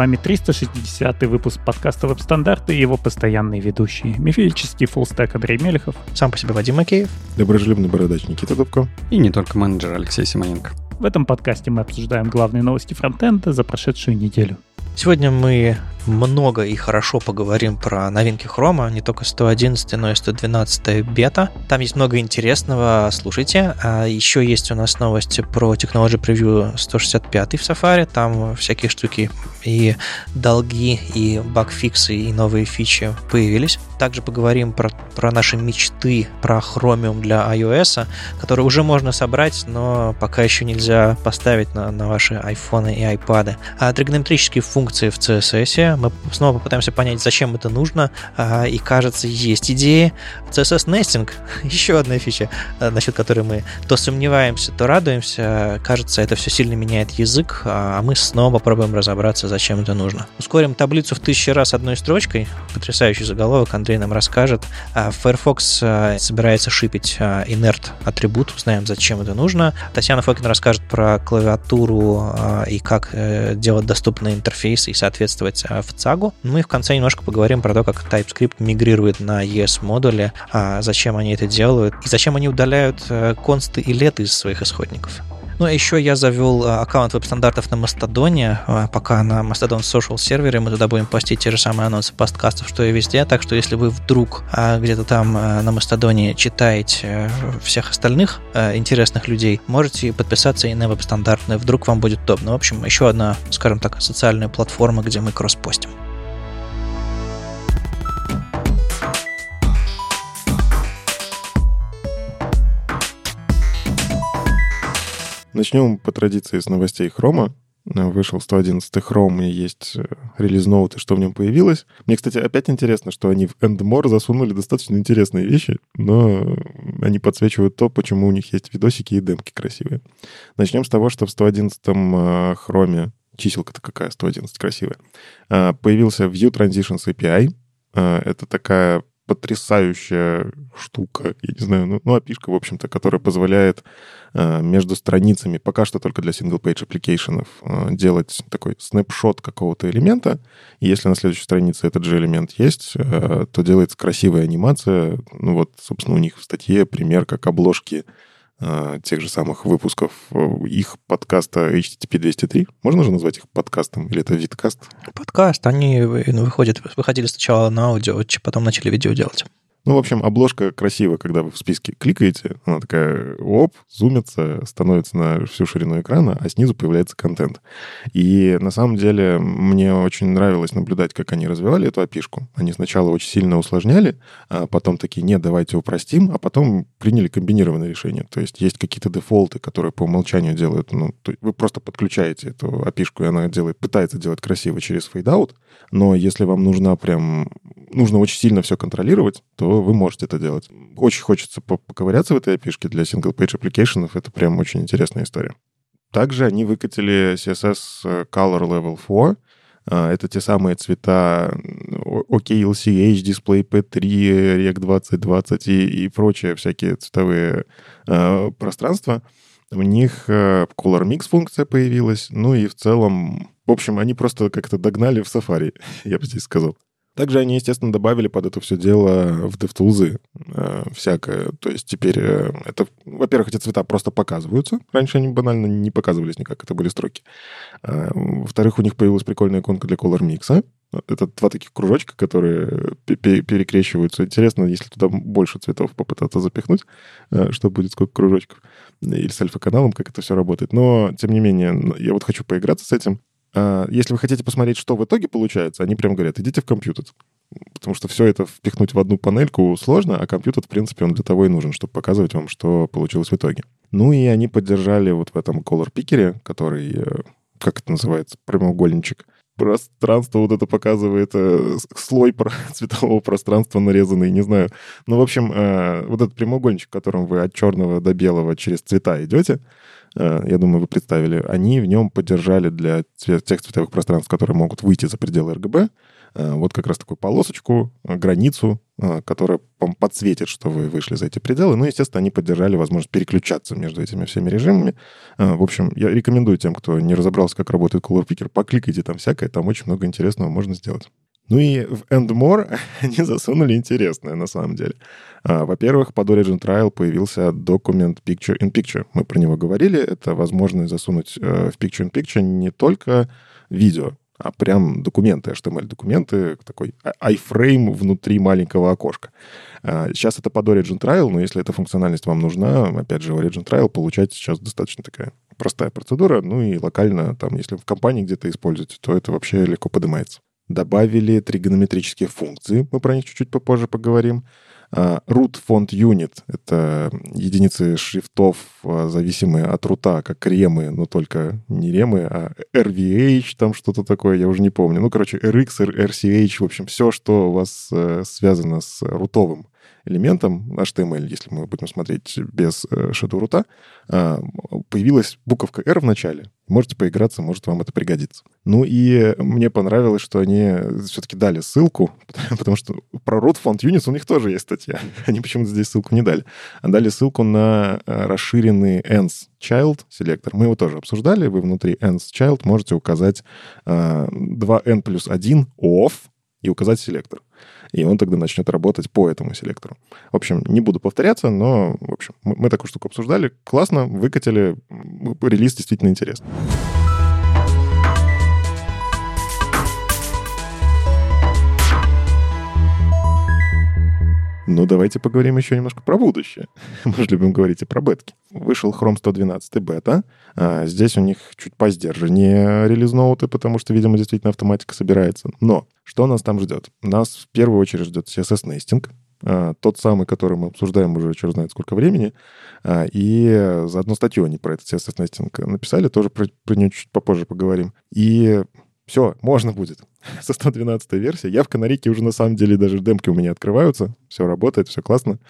Вами 360 выпуск подкаста «Веб-стандарты» и его постоянные ведущие. Мифический фуллстек Андрей Мелехов. Сам по себе Вадим Макеев. Доброжелюбный бородач Никита Дубко. И не только менеджер Алексей Симоненко. В этом подкасте мы обсуждаем главные новости фронтенда за прошедшую неделю. Сегодня мы много и хорошо поговорим про новинки Хрома, не только 111, но и 112 бета. Там есть много интересного, слушайте. А еще есть у нас новости про Technology Preview 165 в Safari, там всякие штуки и долги, и багфиксы, и новые фичи появились. Также поговорим про, про наши мечты, про Chromium для iOS, который уже можно собрать, но пока еще нельзя поставить на, на ваши iPhone и iPad. А тригонометрические функции в CSS, мы снова попытаемся понять, зачем это нужно, а, и кажется, есть идеи. CSS Nesting, еще одна фича, а, насчет которой мы то сомневаемся, то радуемся. Кажется, это все сильно меняет язык, а мы снова попробуем разобраться, зачем это нужно. Ускорим таблицу в тысячи раз одной строчкой. Потрясающий заголовок, Андрей нам расскажет. Firefox собирается шипить inert атрибут, узнаем, зачем это нужно. Татьяна Фокин расскажет про клавиатуру и как э, делать доступные интерфейсы и соответствовать в ЦАГу. Ну и в конце немножко поговорим про то, как TypeScript мигрирует на ES-модуле, а зачем они это делают и зачем они удаляют э, консты и лет из своих исходников. Ну, а еще я завел э, аккаунт веб-стандартов на Мастодоне, э, пока на Mastodon Social сервере, мы туда будем постить те же самые анонсы подкастов, что и везде, так что если вы вдруг где-то там на Мастодоне читаете всех остальных интересных людей, можете подписаться и на веб-стандартные, вдруг вам будет удобно. В общем, еще одна, скажем так, социальная платформа, где мы кросс-постим. Начнем по традиции с новостей Хрома. Э, вышел 111 Chrome, и есть э, релиз ноут, и что в нем появилось. Мне, кстати, опять интересно, что они в Endmore засунули достаточно интересные вещи, но они подсвечивают то, почему у них есть видосики и демки красивые. Начнем с того, что в 111 Chrome чиселка-то какая, 111 красивая, э, появился View Transitions API. Это такая потрясающая штука, я не знаю, ну, ну api в общем-то, которая позволяет э, между страницами, пока что только для single-page application, э, делать такой снапшот какого-то элемента, и если на следующей странице этот же элемент есть, э, то делается красивая анимация. Ну вот, собственно, у них в статье пример, как обложки тех же самых выпусков э, их подкаста HTTP 203. Можно же назвать их подкастом или это видкаст? Подкаст. Они ну, выходят, выходили сначала на аудио, потом начали видео делать. Ну, в общем, обложка красивая, когда вы в списке кликаете, она такая, оп, зумится, становится на всю ширину экрана, а снизу появляется контент. И на самом деле мне очень нравилось наблюдать, как они развивали эту опишку. Они сначала очень сильно усложняли, а потом такие, нет, давайте упростим, а потом приняли комбинированное решение. То есть есть какие-то дефолты, которые по умолчанию делают, ну, вы просто подключаете эту API шку, и она делает, пытается делать красиво через fade-out, но если вам нужна прям, нужно очень сильно все контролировать, то вы можете это делать. Очень хочется поковыряться в этой API шке для single-page applications. Это прям очень интересная история. Также они выкатили CSS э, Color Level 4. А, это те самые цвета OKLCH, Display P3, Rec 2020 и, и прочие всякие цветовые э, пространства. У них э, Color Mix функция появилась. Ну и в целом, в общем, они просто как-то догнали в Safari, я бы здесь сказал. Также они, естественно, добавили под это все дело в DevTools э, всякое. То есть теперь э, это, во-первых, эти цвета просто показываются. Раньше они банально не показывались никак, это были строки. Э, во-вторых, у них появилась прикольная иконка для Color Mix. Это два таких кружочка, которые перекрещиваются. Интересно, если туда больше цветов попытаться запихнуть, э, что будет, сколько кружочков. Или с альфа-каналом, как это все работает. Но, тем не менее, я вот хочу поиграться с этим. А, если вы хотите посмотреть, что в итоге получается, они прям говорят, идите в компьютер. Потому что все это впихнуть в одну панельку сложно, а компьютер, в принципе, он для того и нужен, чтобы показывать вам, что получилось в итоге. Ну и они поддержали вот в этом Color Picker, который, э, как это называется, прямоугольничек, пространство вот это показывает, э, слой цветового пространства нарезанный, не знаю. Ну, в общем, э, вот этот прямоугольничек, в котором вы от черного до белого через цвета идете, Э, я думаю, вы представили, они в нем поддержали для тех цветовых пространств, которые могут выйти за пределы э, вот как раз такую полосочку, э, границу, которая подсветит, что вы вышли за эти пределы. Ну, естественно, они поддержали возможность переключаться между этими всеми режимами. В общем, я рекомендую тем, кто не разобрался, как работает Color Picker, покликайте там всякое, там очень много интересного можно сделать. Ну и в End More они засунули интересное, на самом деле. Во-первых, под Origin Trial появился документ Picture in Picture. Мы про него говорили. Это возможность засунуть э, в Picture in Picture не только видео, а прям документы, HTML-документы, такой iframe внутри маленького окошка. А, сейчас это под Origin Trial, но если эта функциональность вам нужна, опять же, Origin Trial получать сейчас достаточно такая простая процедура, ну и локально, там, если в компании где-то используете, то это вообще легко поднимается добавили тригонометрические функции, мы про них чуть-чуть попозже поговорим. А, root font unit — это единицы шрифтов, а, зависимые от рута, как ремы, но только не ремы, а RVH, там что-то такое, я уже не помню. Ну, короче, RX, RCH, в общем, все, что у вас э, связано с рутовым элементом HTML, если мы будем смотреть без э, shadow root, а, появилась буковка R в начале. Можете поиграться, может, вам это пригодится. Ну и мне понравилось, что они все-таки дали ссылку, потому что про root font units у них тоже есть статья. Они почему-то здесь ссылку не дали. А дали ссылку на э, расширенный ends child селектор. Мы его тоже обсуждали. Вы внутри ends child можете указать 2n плюс 1 off и указать селектор и он тогда начнет работать по этому селектору. В общем, не буду повторяться, но, в общем, мы, мы такую штуку обсуждали, классно, выкатили, релиз действительно интересный. Ну, давайте поговорим еще немножко про будущее. Мы же любим говорить и про бетки. Вышел Chrome 112 бета. А, здесь у них чуть поздержаннее релиз-ноуты, потому что, видимо, действительно автоматика собирается. Но что нас там ждет? Нас в первую очередь ждет CSS-нестинг. А, тот самый, который мы обсуждаем уже черт знает сколько времени. А, и заодно статью они про этот CSS-нестинг написали, тоже про, про нее чуть попозже поговорим. И все, можно будет. Со 112 версией. Я в Канарике уже на самом деле даже демки у меня открываются. Все работает, все классно.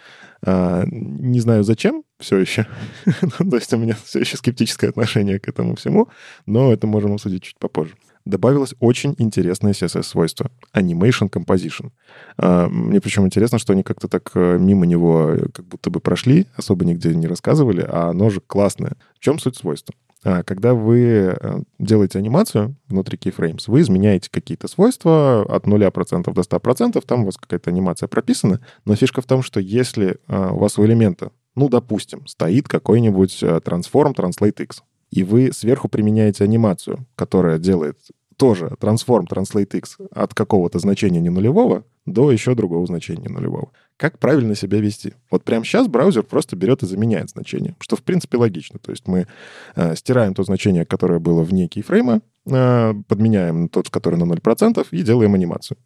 А, не знаю зачем все еще. То есть у меня все еще скептическое отношение к этому всему, но это можем обсудить чуть попозже. Добавилось очень интересное CSS-свойство — Animation Composition. А, мне причем интересно, что они как-то так э, мимо него как будто бы прошли, особо нигде не рассказывали, а оно же классное. В чем суть свойства? А, когда вы э, делаете анимацию внутри Keyframes, вы изменяете какие-то свойства от 0% до 100%, там у вас какая-то анимация прописана, но фишка в том, что если а, у вас у элемента, ну, допустим, стоит какой-нибудь Transform Translate X, и вы сверху применяете анимацию, которая делает тоже Transform Translate X от какого-то значения не нулевого до еще другого значения нулевого как правильно себя вести. Вот прямо сейчас браузер просто берет и заменяет значение, что в принципе логично. То есть мы э, стираем то значение, которое было вне кейфрейма, э, подменяем тот, который на 0%, и делаем анимацию.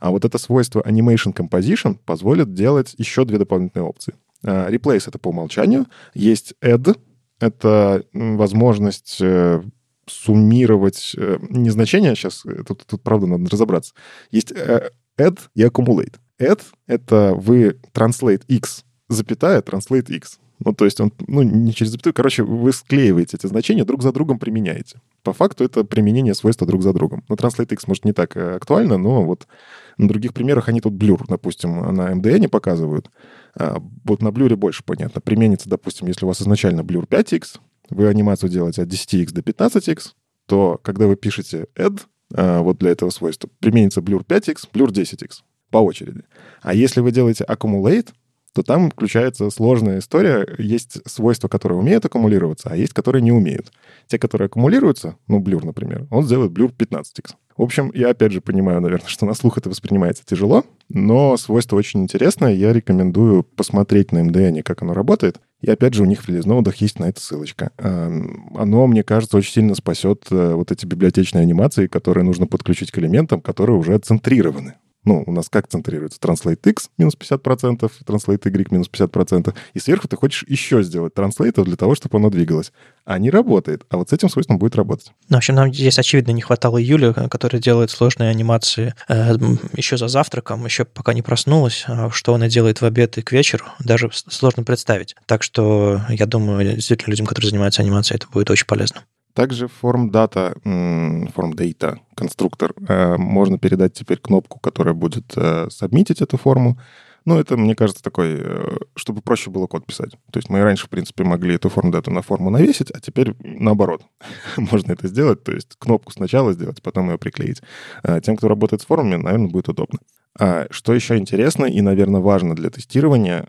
А вот это свойство Animation Composition позволит делать еще две дополнительные опции. Э, replace — это по умолчанию. Есть Add — это возможность э, суммировать э, не значение, сейчас э, тут, тут правда надо разобраться. Есть э, add и accumulate add — это вы translate x, запятая, translate x. Ну, то есть он, ну, не через запятую, короче, вы склеиваете эти значения, друг за другом применяете. По факту это применение свойства друг за другом. Ну, Translate X, может, не так э, актуально, но вот на других примерах они тут блюр, допустим, на MDN показывают. А вот на блюре больше понятно. Применится, допустим, если у вас изначально блюр 5x, вы анимацию делаете от 10x до 15x, то когда вы пишете add, а, вот для этого свойства, применится blur 5x, blur 10x по очереди. А если вы делаете accumulate, то там включается сложная история. Есть свойства, которые умеют аккумулироваться, а есть, которые не умеют. Те, которые аккумулируются, ну, blur, например, он сделает blur 15x. В общем, я опять же понимаю, наверное, что на слух это воспринимается тяжело, но свойство очень интересное. Я рекомендую посмотреть на MDN, как оно работает. И опять же, у них в release notes ах есть на это ссылочка. Оно, мне кажется, очень сильно спасет э, вот эти библиотечные анимации, которые нужно подключить к элементам, которые уже центрированы ну, у нас как центрируется? Translate X минус 50%, Translate Y минус 50%, и сверху ты хочешь еще сделать транслейтов для того, чтобы оно двигалось. А не работает. А вот с этим свойством будет работать. Ну, в общем, нам здесь, очевидно, не хватало Юли, которая делает сложные анимации э, еще за завтраком, еще пока не проснулась. А что она делает в обед и к вечеру, даже сложно представить. Так что я думаю, действительно, людям, которые занимаются анимацией, это будет очень полезно. Также form data конструктор э, можно передать теперь кнопку, которая будет э, сабмитить эту форму. Ну, это, мне кажется, такой, э, чтобы проще было код писать. То есть мы раньше, в принципе, могли эту форму дату на форму навесить, а теперь наоборот. Можно это сделать, то есть кнопку сначала сделать, потом ее приклеить. Тем, кто работает с формами, наверное, будет удобно. А что еще интересно и, наверное, важно для тестирования,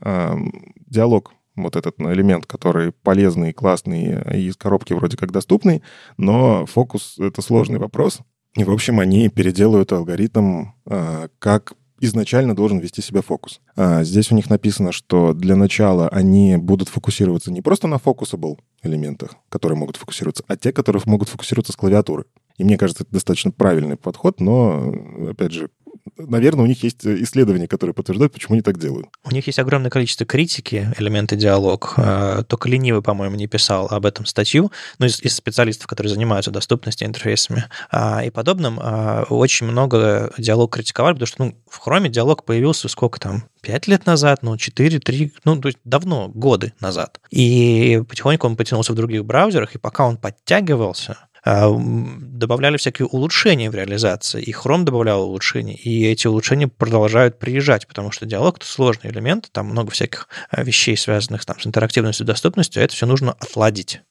диалог вот этот элемент, который полезный, классный и из коробки вроде как доступный, но фокус — это сложный вопрос. И, в общем, они переделают алгоритм, а, как изначально должен вести себя фокус. А здесь у них написано, что для начала они будут фокусироваться не просто на фокусабл элементах, которые могут фокусироваться, а те, которые могут фокусироваться с клавиатуры. И мне кажется, это достаточно правильный подход, но, опять же, наверное, у них есть исследования, которые подтверждают, почему они так делают. У них есть огромное количество критики, элементы диалог. А, только ленивый, по-моему, не писал об этом статью, ну, из, из специалистов, которые занимаются доступностью интерфейсами а, и подобным. А, очень много диалог критиковали, потому что ну, в Chrome диалог появился сколько там, пять лет назад, ну, 4, 3, ну, то есть давно, годы назад. И потихоньку он потянулся в других браузерах, и пока он подтягивался, добавляли всякие улучшения в реализации, и Chrome добавлял улучшения, и эти улучшения продолжают приезжать, потому что диалог — это сложный элемент, там много всяких а, вещей, связанных там, с интерактивностью доступностью, а это все нужно отладить.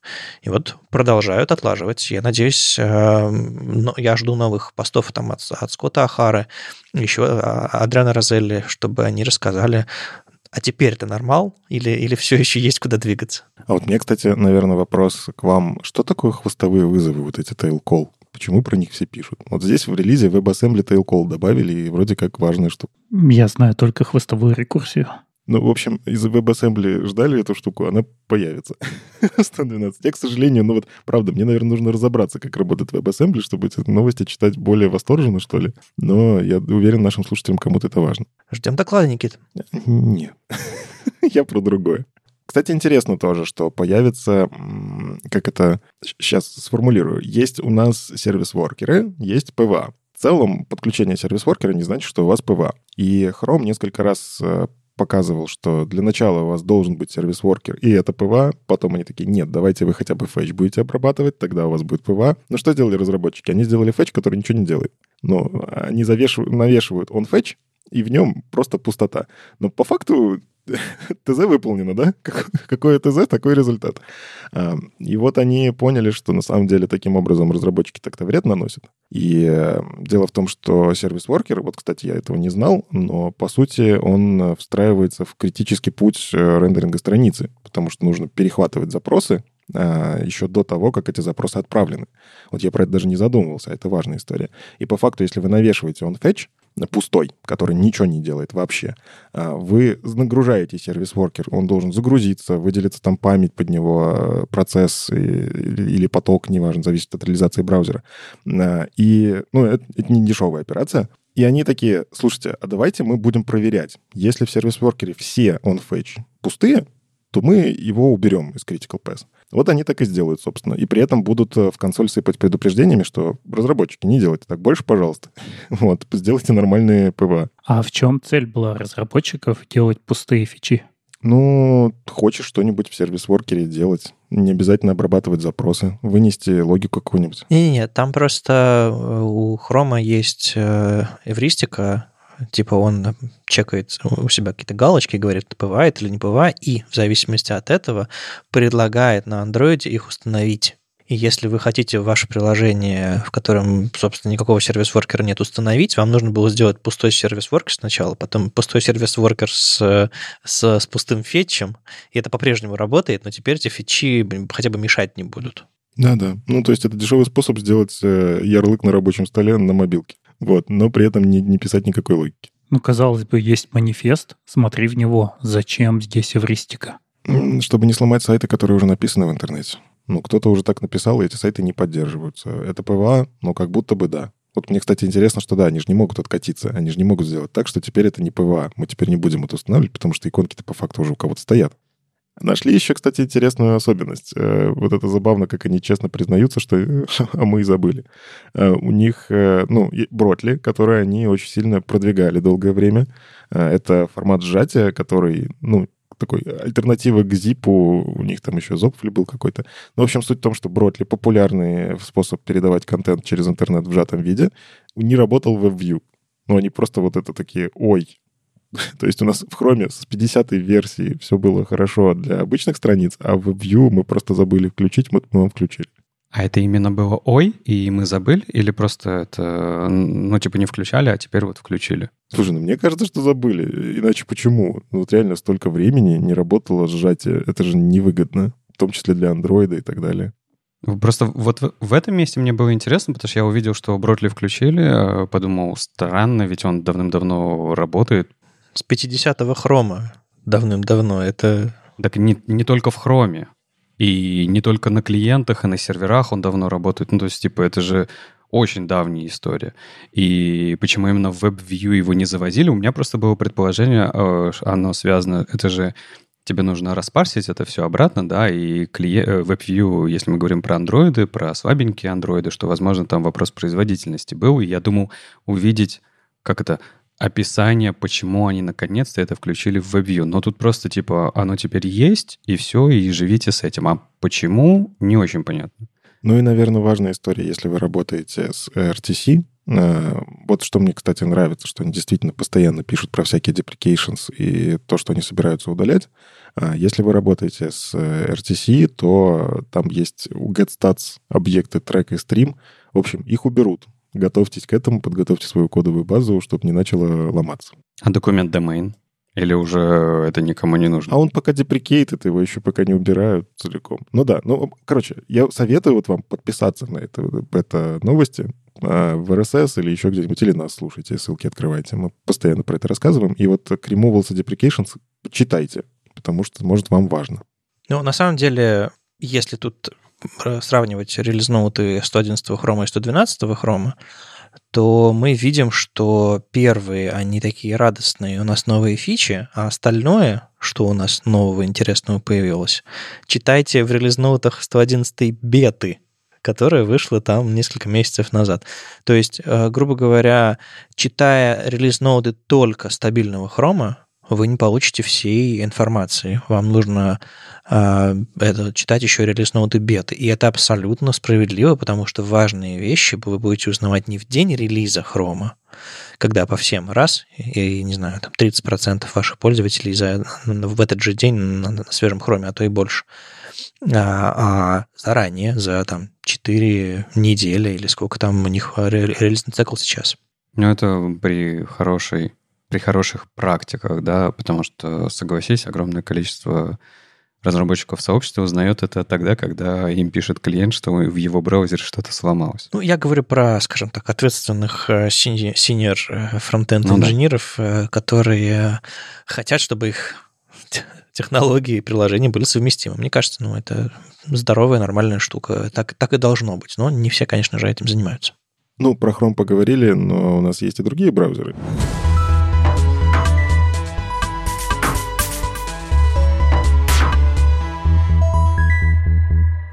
И вот продолжают отлаживать. Я надеюсь, я жду новых постов там, от, от Скотта Ахары, еще Адриана Розелли, чтобы они рассказали а теперь это нормал или, или все еще есть куда двигаться? А вот мне, кстати, наверное, вопрос к вам. Что такое хвостовые вызовы, вот эти tail call? Почему про них все пишут? Вот здесь в релизе WebAssembly tail call добавили, и вроде как важная штука. Я знаю только хвостовую рекурсию. Ну, в общем, из WebAssembly ждали эту штуку, она появится. 112. Я, к сожалению, ну вот, правда, мне, наверное, нужно разобраться, как работает WebAssembly, чтобы эти новости читать более восторженно, что ли. Но я уверен, нашим слушателям кому-то это важно. Ждем доклада, Никит. Нет. я про другое. Кстати, интересно тоже, что появится, как это, сейчас сформулирую, есть у нас service worker ы, есть PWA. В целом, подключение service worker а не значит, что у вас PWA. И Chrome несколько раз э, показывал, что для начала у вас должен быть service worker, и это PWA. Потом они такие, нет, давайте вы хотя бы fetch будете обрабатывать, тогда у вас будет PWA. Ну что сделали разработчики? Они сделали fetch, который ничего не делает. Но они завешивают, навешивают on fetch, и в нем просто пустота. Но по факту ТЗ выполнено, да? Какое ТЗ, такой результат. А, и вот они поняли, что на самом деле таким образом разработчики так-то вред наносят. И э, дело в том, что service worker, вот, кстати, я этого не знал, но, по сути, он встраивается в критический путь э, рендеринга страницы, потому что нужно перехватывать запросы, а, еще до того, как эти запросы отправлены. Вот я про это даже не задумывался, а это важная история. И по факту, если вы навешиваете он fetch, пустой, который ничего не делает вообще. А, вы нагружаете сервис-воркер, он должен загрузиться, выделиться там память под него, э, процесс или поток, неважно, зависит от реализации браузера. А, и, ну, это, это не дешевая операция. И они такие, слушайте, а давайте мы будем проверять. Если в сервис-воркере все on-fetch пустые, то мы его уберем из Critical Path. Вот они так и сделают, собственно. И при этом будут э, в консоль сыпать предупреждениями, что разработчики, не делайте так больше, пожалуйста. Вот, сделайте нормальные PWA. А в чем цель была разработчиков делать пустые фичи? Ну, хочешь что-нибудь в сервис-воркере делать, не обязательно обрабатывать запросы, вынести логику какую-нибудь. Не-не, там просто э, у Хрома есть э, эвристика, Типа он чекает у себя какие-то галочки, говорит, бывает или не бывает, и в зависимости от этого предлагает на андроиде их установить. И если вы хотите ваше приложение, в котором, собственно, никакого сервис-воркера нет, установить, вам нужно было сделать пустой сервис-воркер сначала, потом пустой сервис-воркер с, с, с пустым фетчем, и это по-прежнему работает, но теперь эти фетчи хотя бы мешать не будут. Да-да. Ну, то есть это дешевый способ сделать э, ярлык на рабочем столе на мобилке. Вот, но при этом не, не писать никакой логики. Ну, казалось бы, есть манифест, смотри в него. Зачем здесь эвристика? Чтобы не сломать сайты, которые уже написаны в интернете. Ну, кто-то уже так написал, и эти сайты не поддерживаются. Это PWA, но как будто бы да. Вот мне, кстати, интересно, что да, они же не могут откатиться, они же не могут сделать так, что теперь это не PWA. Мы теперь не будем это устанавливать, потому что иконки-то по факту уже у кого-то стоят. Нашли еще, кстати, интересную особенность. Э, вот это забавно, как они честно признаются, что а мы и забыли. Э, у них, э, ну, бротли, которые они очень сильно продвигали долгое время. Это формат сжатия, который, ну, такой альтернатива к Zip, у них там еще Zopfli был какой-то. Ну, в общем, суть в том, что Бротли популярный способ передавать контент через интернет в сжатом виде не работал в WebView. Ну, они просто вот это такие, ой, то есть у нас в Chrome с 50-й версии все было хорошо для обычных страниц, а в View мы просто забыли включить, мы, мы вам включили. А это именно было «Ой», и мы забыли? Или просто это, ну, типа не включали, а теперь вот включили? Слушай, ну мне кажется, что забыли. Иначе почему? Ну, вот реально столько времени не работало сжатие. Это же невыгодно. В том числе для андроида и так далее. Просто вот в, этом месте мне было интересно, потому что я увидел, что Бродли включили, э, подумал, странно, ведь он давным-давно работает. С 50-го хрома давным-давно. Это... Так не, не только в хроме. И не только на клиентах и на серверах он давно работает. Ну, то есть, типа, это же очень давняя история. И почему именно в WebView его не завозили, у меня просто было предположение, э, оно связано, это же тебе нужно распарсить это все обратно, да, и клиент, э, WebView, если мы говорим про андроиды, про слабенькие андроиды, что, возможно, там вопрос производительности был, и я думал увидеть, как это, описание, почему они наконец-то это включили в WebView. Но тут просто типа оно теперь есть, и все, и живите с этим. А почему, не очень понятно. Ну и, наверное, важная история, если вы работаете с RTC, э, вот что мне, кстати, нравится, что они действительно постоянно пишут про всякие deprecations и то, что они собираются удалять. А если вы работаете с RTC, то там есть у GetStats объекты трек и стрим. В общем, их уберут готовьтесь к этому, подготовьте свою кодовую базу, чтобы не начало ломаться. А документ домен? Или уже это никому не нужно? А он пока деприкейтед, его еще пока не убирают целиком. Ну да, ну, короче, я советую вот вам подписаться на это, это новости а, в RSS или еще где-нибудь, или нас слушайте, ссылки открывайте. Мы постоянно про это рассказываем. И вот к Removals Deprecations читайте, потому что, может, вам важно. Ну, на самом деле, если тут сравнивать релизноуты 111 хрома и 112 хрома, то мы видим, что первые, они такие радостные, у нас новые фичи, а остальное, что у нас нового интересного появилось, читайте в релизноутах 111 беты, которая вышла там несколько месяцев назад. То есть, э, грубо говоря, читая релиз-ноуты только стабильного хрома, вы не получите всей информации. Вам нужно э, это, читать еще релиз-ноуты беты. И это абсолютно справедливо, потому что важные вещи вы будете узнавать не в день релиза хрома, когда по всем раз, и, не знаю, там 30% ваших пользователей за, в этот же день на, на свежем хроме, а то и больше, а, а заранее, за там 4 недели или сколько там у них релизный цикл сейчас. Ну, это при хорошей при хороших практиках, да, потому что, согласись, огромное количество разработчиков сообщества узнает это тогда, когда им пишет клиент, что в его браузере что-то сломалось. Ну, я говорю про, скажем так, ответственных senior э, фронтенд ну, инженеров, да. Э, которые хотят, чтобы их технологии и приложения были совместимы. Мне кажется, ну, это здоровая, нормальная штука. Так, так и должно быть. Но не все, конечно же, этим занимаются. Ну, про Chrome поговорили, но у нас есть и другие браузеры.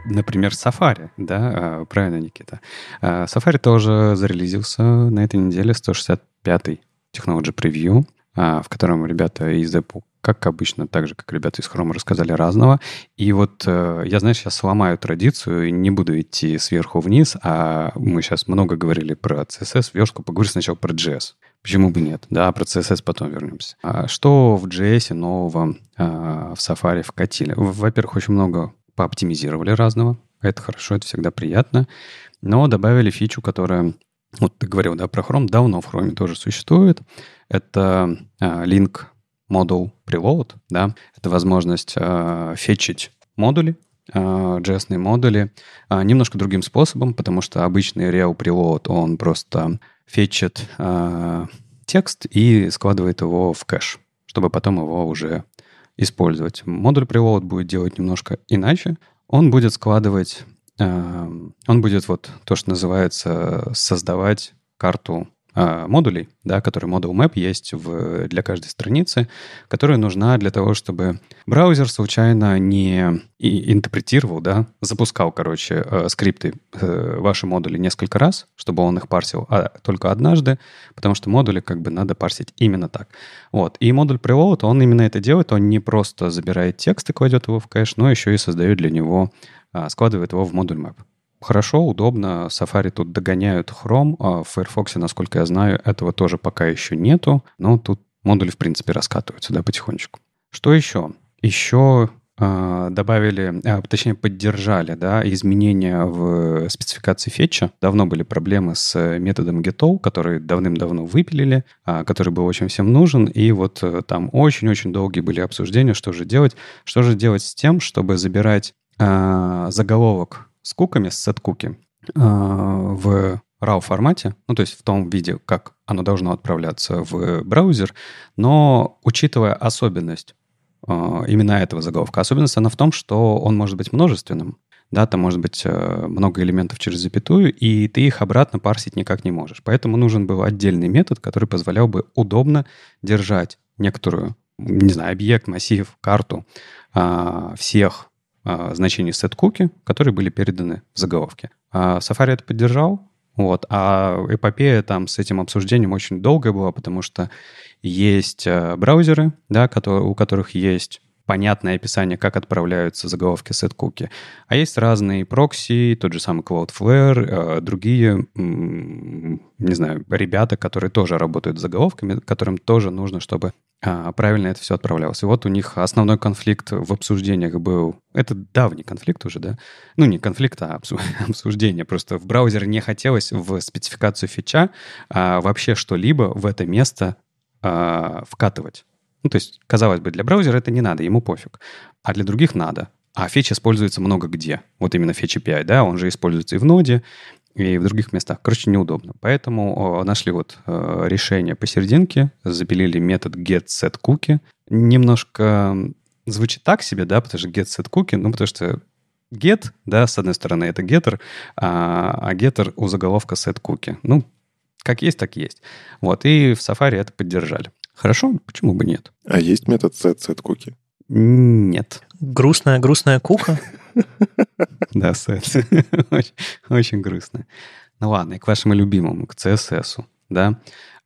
Например, Safari, да, а, правильно, Никита. А, Safari тоже зарелизился на этой неделе 165-й Technology Preview, а, в котором ребята из Apple, как обычно, так же, как ребята из Chrome, рассказали разного. И вот э, я, знаешь, сейчас сломаю традицию и не буду идти сверху вниз, а мы сейчас много говорили про CSS, верстку, поговорим сначала про JS. Почему бы нет? Да, про CSS потом вернемся. Что в JS нового в Safari вкатили? Во-первых, очень много пооптимизировали разного. Это хорошо, это всегда приятно. Но добавили фичу, которая, вот ты говорил, да, про Chrome, давно в Chrome тоже существует. Это э, link model preload, да, это возможность э, фетчить модули, э, JS модули э, немножко другим способом, потому что обычный real preload, он просто фетчит э, текст и складывает его в кэш, чтобы потом его уже использовать. Модуль preload будет делать немножко иначе. Он будет складывать, э, он будет вот то, что называется создавать карту модулей, да, который Model Map есть в, для каждой страницы, которая нужна для того, чтобы браузер случайно не интерпретировал, да, запускал, короче, э, скрипты, э, ваши модули несколько раз, чтобы он их парсил а только однажды, потому что модули как бы надо парсить именно так. Вот. И модуль Preload, он именно это делает, он не просто забирает текст и кладет его в кэш, но еще и создает для него, а, складывает его в модуль Map. Хорошо, удобно. Safari тут догоняют Chrome. А в Firefox, насколько я знаю, этого тоже пока еще нету. Но тут модули, в принципе, раскатываются, да, потихонечку. Что еще? Еще э, добавили, а, точнее, поддержали, да, изменения в спецификации фетча. Давно были проблемы с методом getAll, который давным-давно выпилили, а, который был очень всем нужен. И вот э, там очень-очень долгие были обсуждения, что же делать. Что же делать с тем, чтобы забирать э, заголовок с куками, с сет-куки, в RAW формате, ну то есть в том виде, как оно должно отправляться в браузер, но учитывая особенность э, именно этого заголовка, особенность она в том, что он может быть множественным, да, там может быть э, много элементов через запятую, и ты их обратно парсить никак не можешь. Поэтому нужен был отдельный метод, который позволял бы удобно держать некоторую, не знаю, объект, массив, карту э, всех а, значений set-куки, которые были переданы в заголовке. А Safari это поддержал, вот, а эпопея там с этим обсуждением очень долгая была, потому что есть э, браузеры, да, у которых есть понятное описание, как отправляются заголовки сет-куки. А есть разные прокси, тот же самый Cloudflare, э, другие, не знаю, ребята, которые тоже работают с заголовками, которым тоже нужно, чтобы а, правильно это все отправлялось. И вот у них основной конфликт в обсуждениях был... Это давний конфликт уже, да? Ну, не конфликт, а обсуждение. Просто в браузере не хотелось в спецификацию фича а, вообще что-либо в это место а, вкатывать. Ну, то есть, казалось бы, для браузера это не надо, ему пофиг. А для других надо. А фетч используется много где. Вот именно фетч API, да, он же используется и в ноде, и в других местах. Короче, неудобно. Поэтому нашли вот э, решение посерединке, запилили метод getSetCookie. Немножко звучит так себе, да, потому что getSetCookie, ну, потому что get, да, с одной стороны, это getter, а, а getter у заголовка setCookie. Ну, как есть, так есть. Вот, и в Safari это поддержали. Хорошо, почему бы нет? А есть метод set set cookie? Нет. Грустная, грустная кука? Да, set. Очень грустно. Ну ладно, и к вашему любимому, к CSS, да.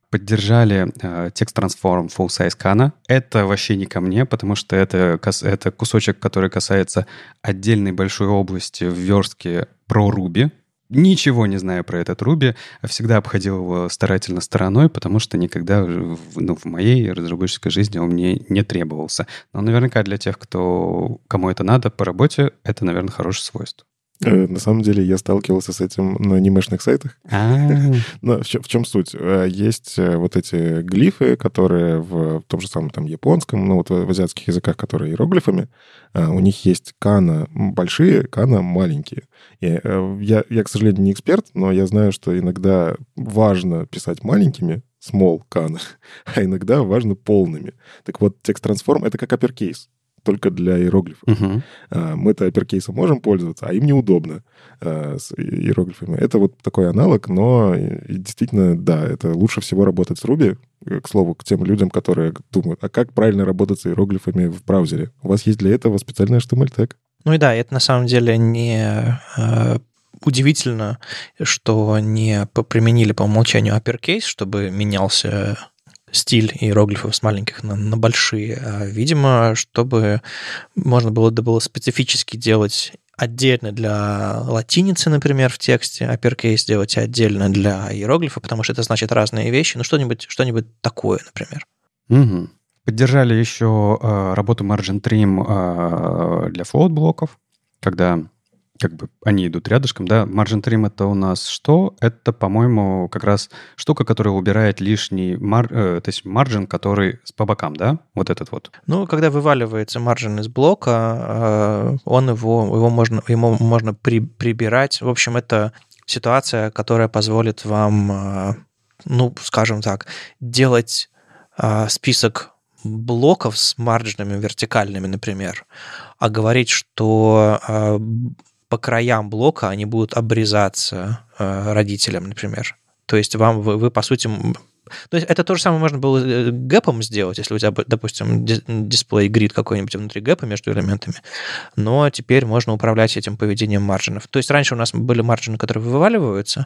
Поддержали э, текст трансформ full size кана. Это вообще не ко мне, потому что это, это кусочек, который касается отдельной большой области в верстке про Ruby, ничего не знаю про этот Руби, всегда обходил его старательно стороной, потому что никогда ну, в моей разработческой жизни он мне не требовался. Но наверняка для тех, кто, кому это надо по работе, это, наверное, хорошее свойство. Э, на самом деле я сталкивался с этим на анимешных сайтах. А. Но в чем суть? Э, есть э, вот эти глифы, которые в том же самом там японском, ну вот в азиатских языках, которые иероглифами, у них есть кана большие, кана маленькие. И я, я, к сожалению, не эксперт, но я знаю, что иногда важно писать маленькими, small кана, а иногда важно полными. Так вот, текст-трансформ — это как uppercase только для иероглифов. Uh-huh. Мы-то апперкейсом можем пользоваться, а им неудобно а, с иероглифами. Это вот такой аналог, но действительно, да, это лучше всего работать с Ruby. К слову, к тем людям, которые думают, а как правильно работать с иероглифами в браузере? У вас есть для этого специальный HTML тег? Ну и да, это на самом деле не э, удивительно, что не применили по умолчанию uppercase, чтобы менялся стиль иероглифов с маленьких на, на большие. А, видимо, чтобы можно было, да было специфически делать отдельно для латиницы, например, в тексте, uppercase сделать отдельно для иероглифа, потому что это значит разные вещи. Ну, что-нибудь что такое, например. Угу. Поддержали еще э, работу Margin Trim э, для float-блоков, когда как бы они идут рядышком, да. Margin trim это у нас что? Это, по-моему, как раз штука, которая убирает лишний мар... э, то есть маржин, который по бокам, да? Вот этот вот. Ну, когда вываливается маржин из блока, э, он его, его можно, ему можно при, прибирать. В общем, это ситуация, которая позволит вам, э, ну, скажем так, делать э, список блоков с маржинами вертикальными, например, а говорить, что по краям блока они будут обрезаться э, родителям, например. То есть вам, вы, вы по сути, то есть это то же самое можно было э, гэпом сделать, если у тебя, допустим, дисплей грид какой-нибудь внутри гэпа между элементами, но теперь можно управлять этим поведением маржинов. То есть раньше у нас были маржины, которые вываливаются,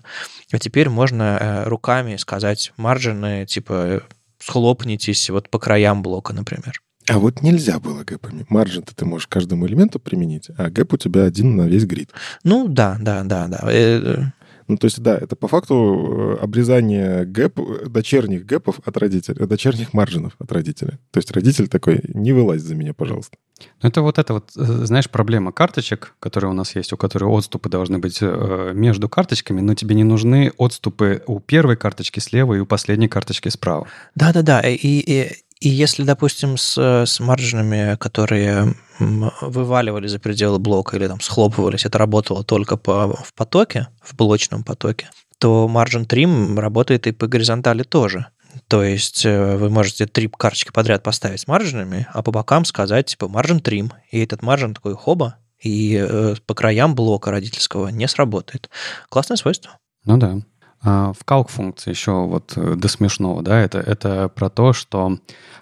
а теперь можно э, руками сказать маржины, типа схлопнитесь вот по краям блока, например. А вот нельзя было гэпами. Маржин-то ты можешь каждому элементу применить, а гэп у тебя один на весь грид. Ну да, да, да, да. Э, ну, то есть, да, это по факту э, обрезание гэп, дочерних гэпов от родителя, дочерних маржинов от родителя. То есть родитель такой, не вылазь за меня, пожалуйста. Ну, это вот это вот, э, знаешь, проблема карточек, которые у нас есть, у которых отступы должны быть э, между карточками, но тебе не нужны отступы у первой карточки слева и у последней карточки справа. Да-да-да, и, и, и если, допустим, с, с маржинами, которые вываливали за пределы блока или там схлопывались, это работало только по, в потоке, в блочном потоке, то margin trim работает и по горизонтали тоже. То есть э, вы можете три карточки подряд поставить с маржинами, а по бокам сказать типа margin trim. И этот маржин такой хоба, и э, по краям блока родительского не сработает. Классное свойство. Ну да. А в calc функции еще вот э, до смешного, да, это, это про то, что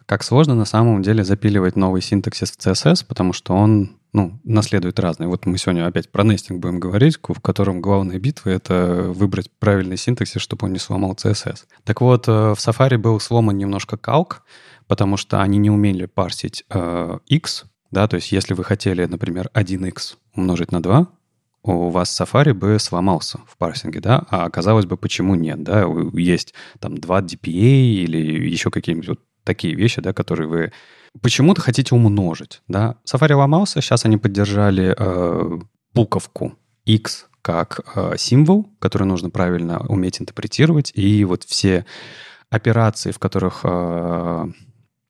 как сложно на самом деле запиливать новый синтаксис в CSS, потому что он ну, наследует разные. Вот мы сегодня опять про нестинг будем говорить, в котором главная битва — это выбрать правильный синтаксис, чтобы он не сломал CSS. Так вот, э, в Safari был сломан немножко calc, потому что они не умели парсить э, x, да, то есть если вы хотели, например, 1x умножить на 2, у вас Safari бы сломался в парсинге, да, а оказалось бы, почему нет, да, есть там 2 DPA или еще какие-нибудь вот такие вещи, да, которые вы почему-то хотите умножить, да. Safari ломался, сейчас они поддержали э, буковку X как э, символ, который нужно правильно уметь интерпретировать, и вот все операции, в которых э,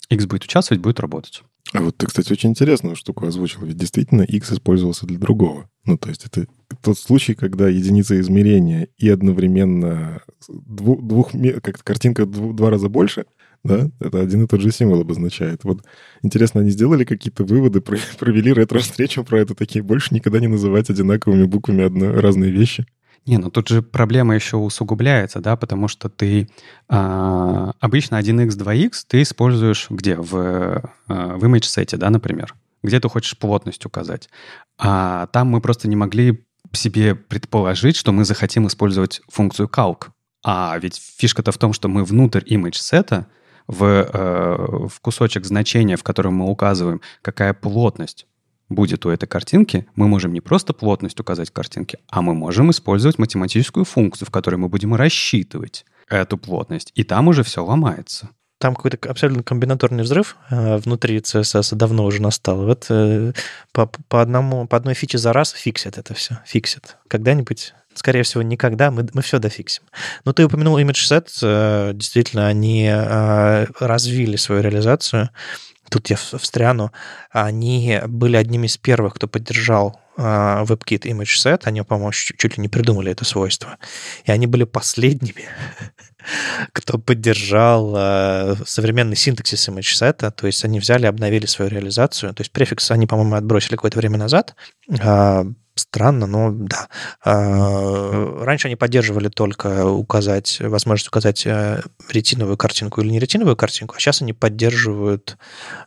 X будет участвовать, будет работать. А вот ты, кстати, очень интересную штуку озвучил. Ведь действительно X использовался для другого. Ну, то есть это тот случай, когда единица измерения и одновременно двух, двух как картинка в два раза больше, да, это один и тот же символ обозначает. Вот интересно, они сделали какие-то выводы, провели ретро-встречу про это, такие больше никогда не называть одинаковыми буквами одно, разные вещи? Не, ну тут же проблема еще усугубляется, да, потому что ты а, обычно 1x, 2x ты используешь где? В, а, в image сете, да, например, где ты хочешь плотность указать. А там мы просто не могли себе предположить, что мы захотим использовать функцию calc. А ведь фишка-то в том, что мы внутрь image сета в, э, в кусочек значения, в котором мы указываем, какая плотность будет у этой картинки, мы можем не просто плотность указать картинки, а мы можем использовать математическую функцию, в которой мы будем рассчитывать эту плотность. И там уже все ломается. Там какой-то абсолютно комбинаторный взрыв э, внутри CSS давно уже настал. Вот э, по, по, одному, по одной фиче за раз фиксят это все. Фиксят. Когда-нибудь скорее всего, никогда, мы, мы все дофиксим. Но ты упомянул ImageSet, э, действительно, они развили свою реализацию тут я встряну, они были одними из первых, кто поддержал а, WebKit ImageSet, они, по-моему, чуть ли не придумали это свойство. И они были последними, кто поддержал а, современный синтаксис ImageSet, то есть они взяли, обновили свою реализацию, то есть префикс они, по-моему, отбросили какое-то время назад, а, Странно, но да. А, раньше они поддерживали только указать, возможность указать э, ретиновую картинку или не ретиновую картинку, а сейчас они поддерживают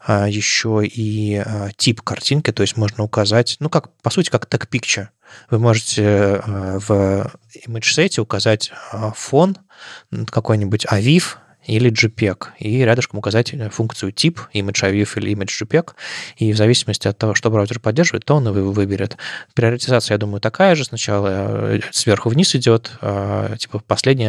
а, еще и а, тип картинки, то есть можно указать, ну, как, по сути, как tag picture. Вы можете в image set указать фон, какой-нибудь AVIF, или JPEG, и рядышком указать э, функцию тип, ImageAviv или ImageJPEG, и в зависимости от того, что браузер поддерживает, то он его выберет. Приоритизация, я думаю, такая же. Сначала э, сверху вниз идет, а, типа последний,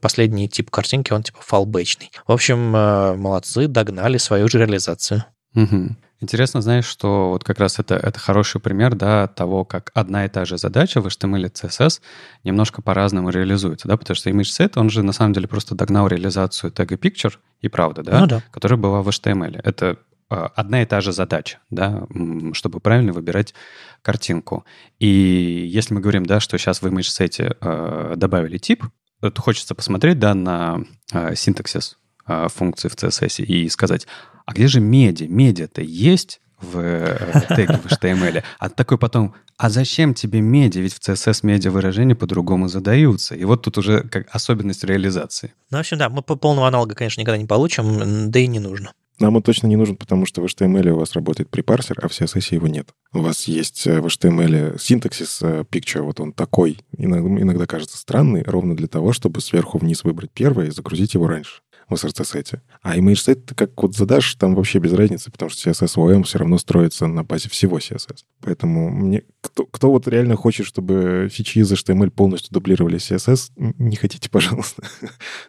последний тип картинки, он типа фалбэчный. В общем, э, молодцы, догнали свою же реализацию. Угу. Интересно, знаешь, что вот как раз это, это хороший пример да, того, как одна и та же задача в HTML и CSS немножко по-разному реализуется, да, потому что ImageSet, он же на самом деле просто догнал реализацию тега Picture, и правда, да, ну, да. которая была в HTML. Это э, одна и та же задача, да, чтобы правильно выбирать картинку. И если мы говорим, да, что сейчас в ImageSet э, добавили тип, то хочется посмотреть, да, на э, синтаксис э, функции в CSS и сказать, а где же меди? Медиа-то есть в э, теги в HTML, а такой потом, а зачем тебе медиа? Ведь в CSS медиа выражения по-другому задаются. И вот тут уже как особенность реализации. Ну, в общем, да, мы по полного аналога, конечно, никогда не получим, да и не нужно. Нам он точно не нужен, потому что в HTML у вас работает препарсер, а в CSS его нет. У вас есть э, в HTML синтаксис э, picture, вот он такой, иногда, иногда кажется странный, ровно для того, чтобы сверху вниз выбрать первое и загрузить его раньше в SRC-сете. А image set ты как вот задашь, там вообще без разницы, потому что CSS OM все равно строится на базе всего CSS. Поэтому мне кто, кто вот реально хочет, чтобы фичи из HTML полностью дублировали CSS, не хотите, пожалуйста.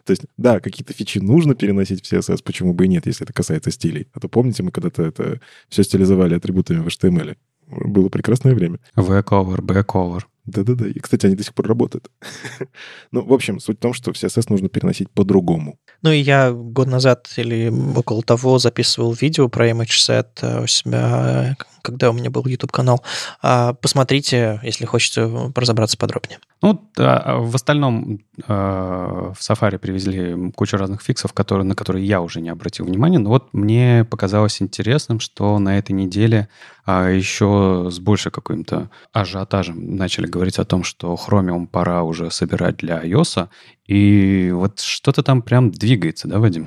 То есть, да, какие-то фичи нужно переносить в CSS, почему бы и нет, если это касается стилей. А то помните, мы когда-то это все стилизовали атрибутами в HTML. Было прекрасное время. V-cover, B-cover. Да-да-да. И, кстати, они до сих пор работают. ну, в общем, суть в том, что в CSS нужно переносить по-другому. Ну, и я год назад или около того записывал видео про ImageSet э, у себя, когда у меня был YouTube-канал. А, посмотрите, если хочется разобраться подробнее. Ну, да, в остальном э, в Safari привезли кучу разных фиксов, которые, на которые я уже не обратил внимания. Но вот мне показалось интересным, что на этой неделе а еще с большей каким-то ажиотажем начали говорить о том, что Chromium пора уже собирать для iOS. И вот что-то там прям двигается, да, Вадим?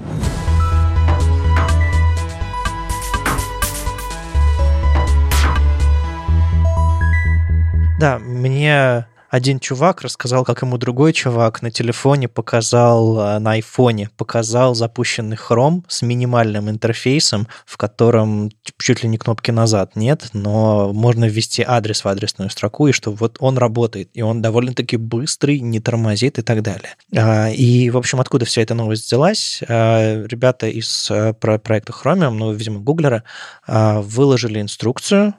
Да, мне один чувак рассказал, как ему другой чувак на телефоне показал, э, на айфоне показал запущенный Chrome с минимальным интерфейсом, в котором чуть ли не кнопки назад нет, но можно ввести адрес в адресную строку, и что вот он работает, и он довольно-таки быстрый, не тормозит и так далее. А, и, в общем, откуда вся эта новость взялась? А, ребята из э, проекта Chromium, ну, видимо, гуглера, а, выложили инструкцию,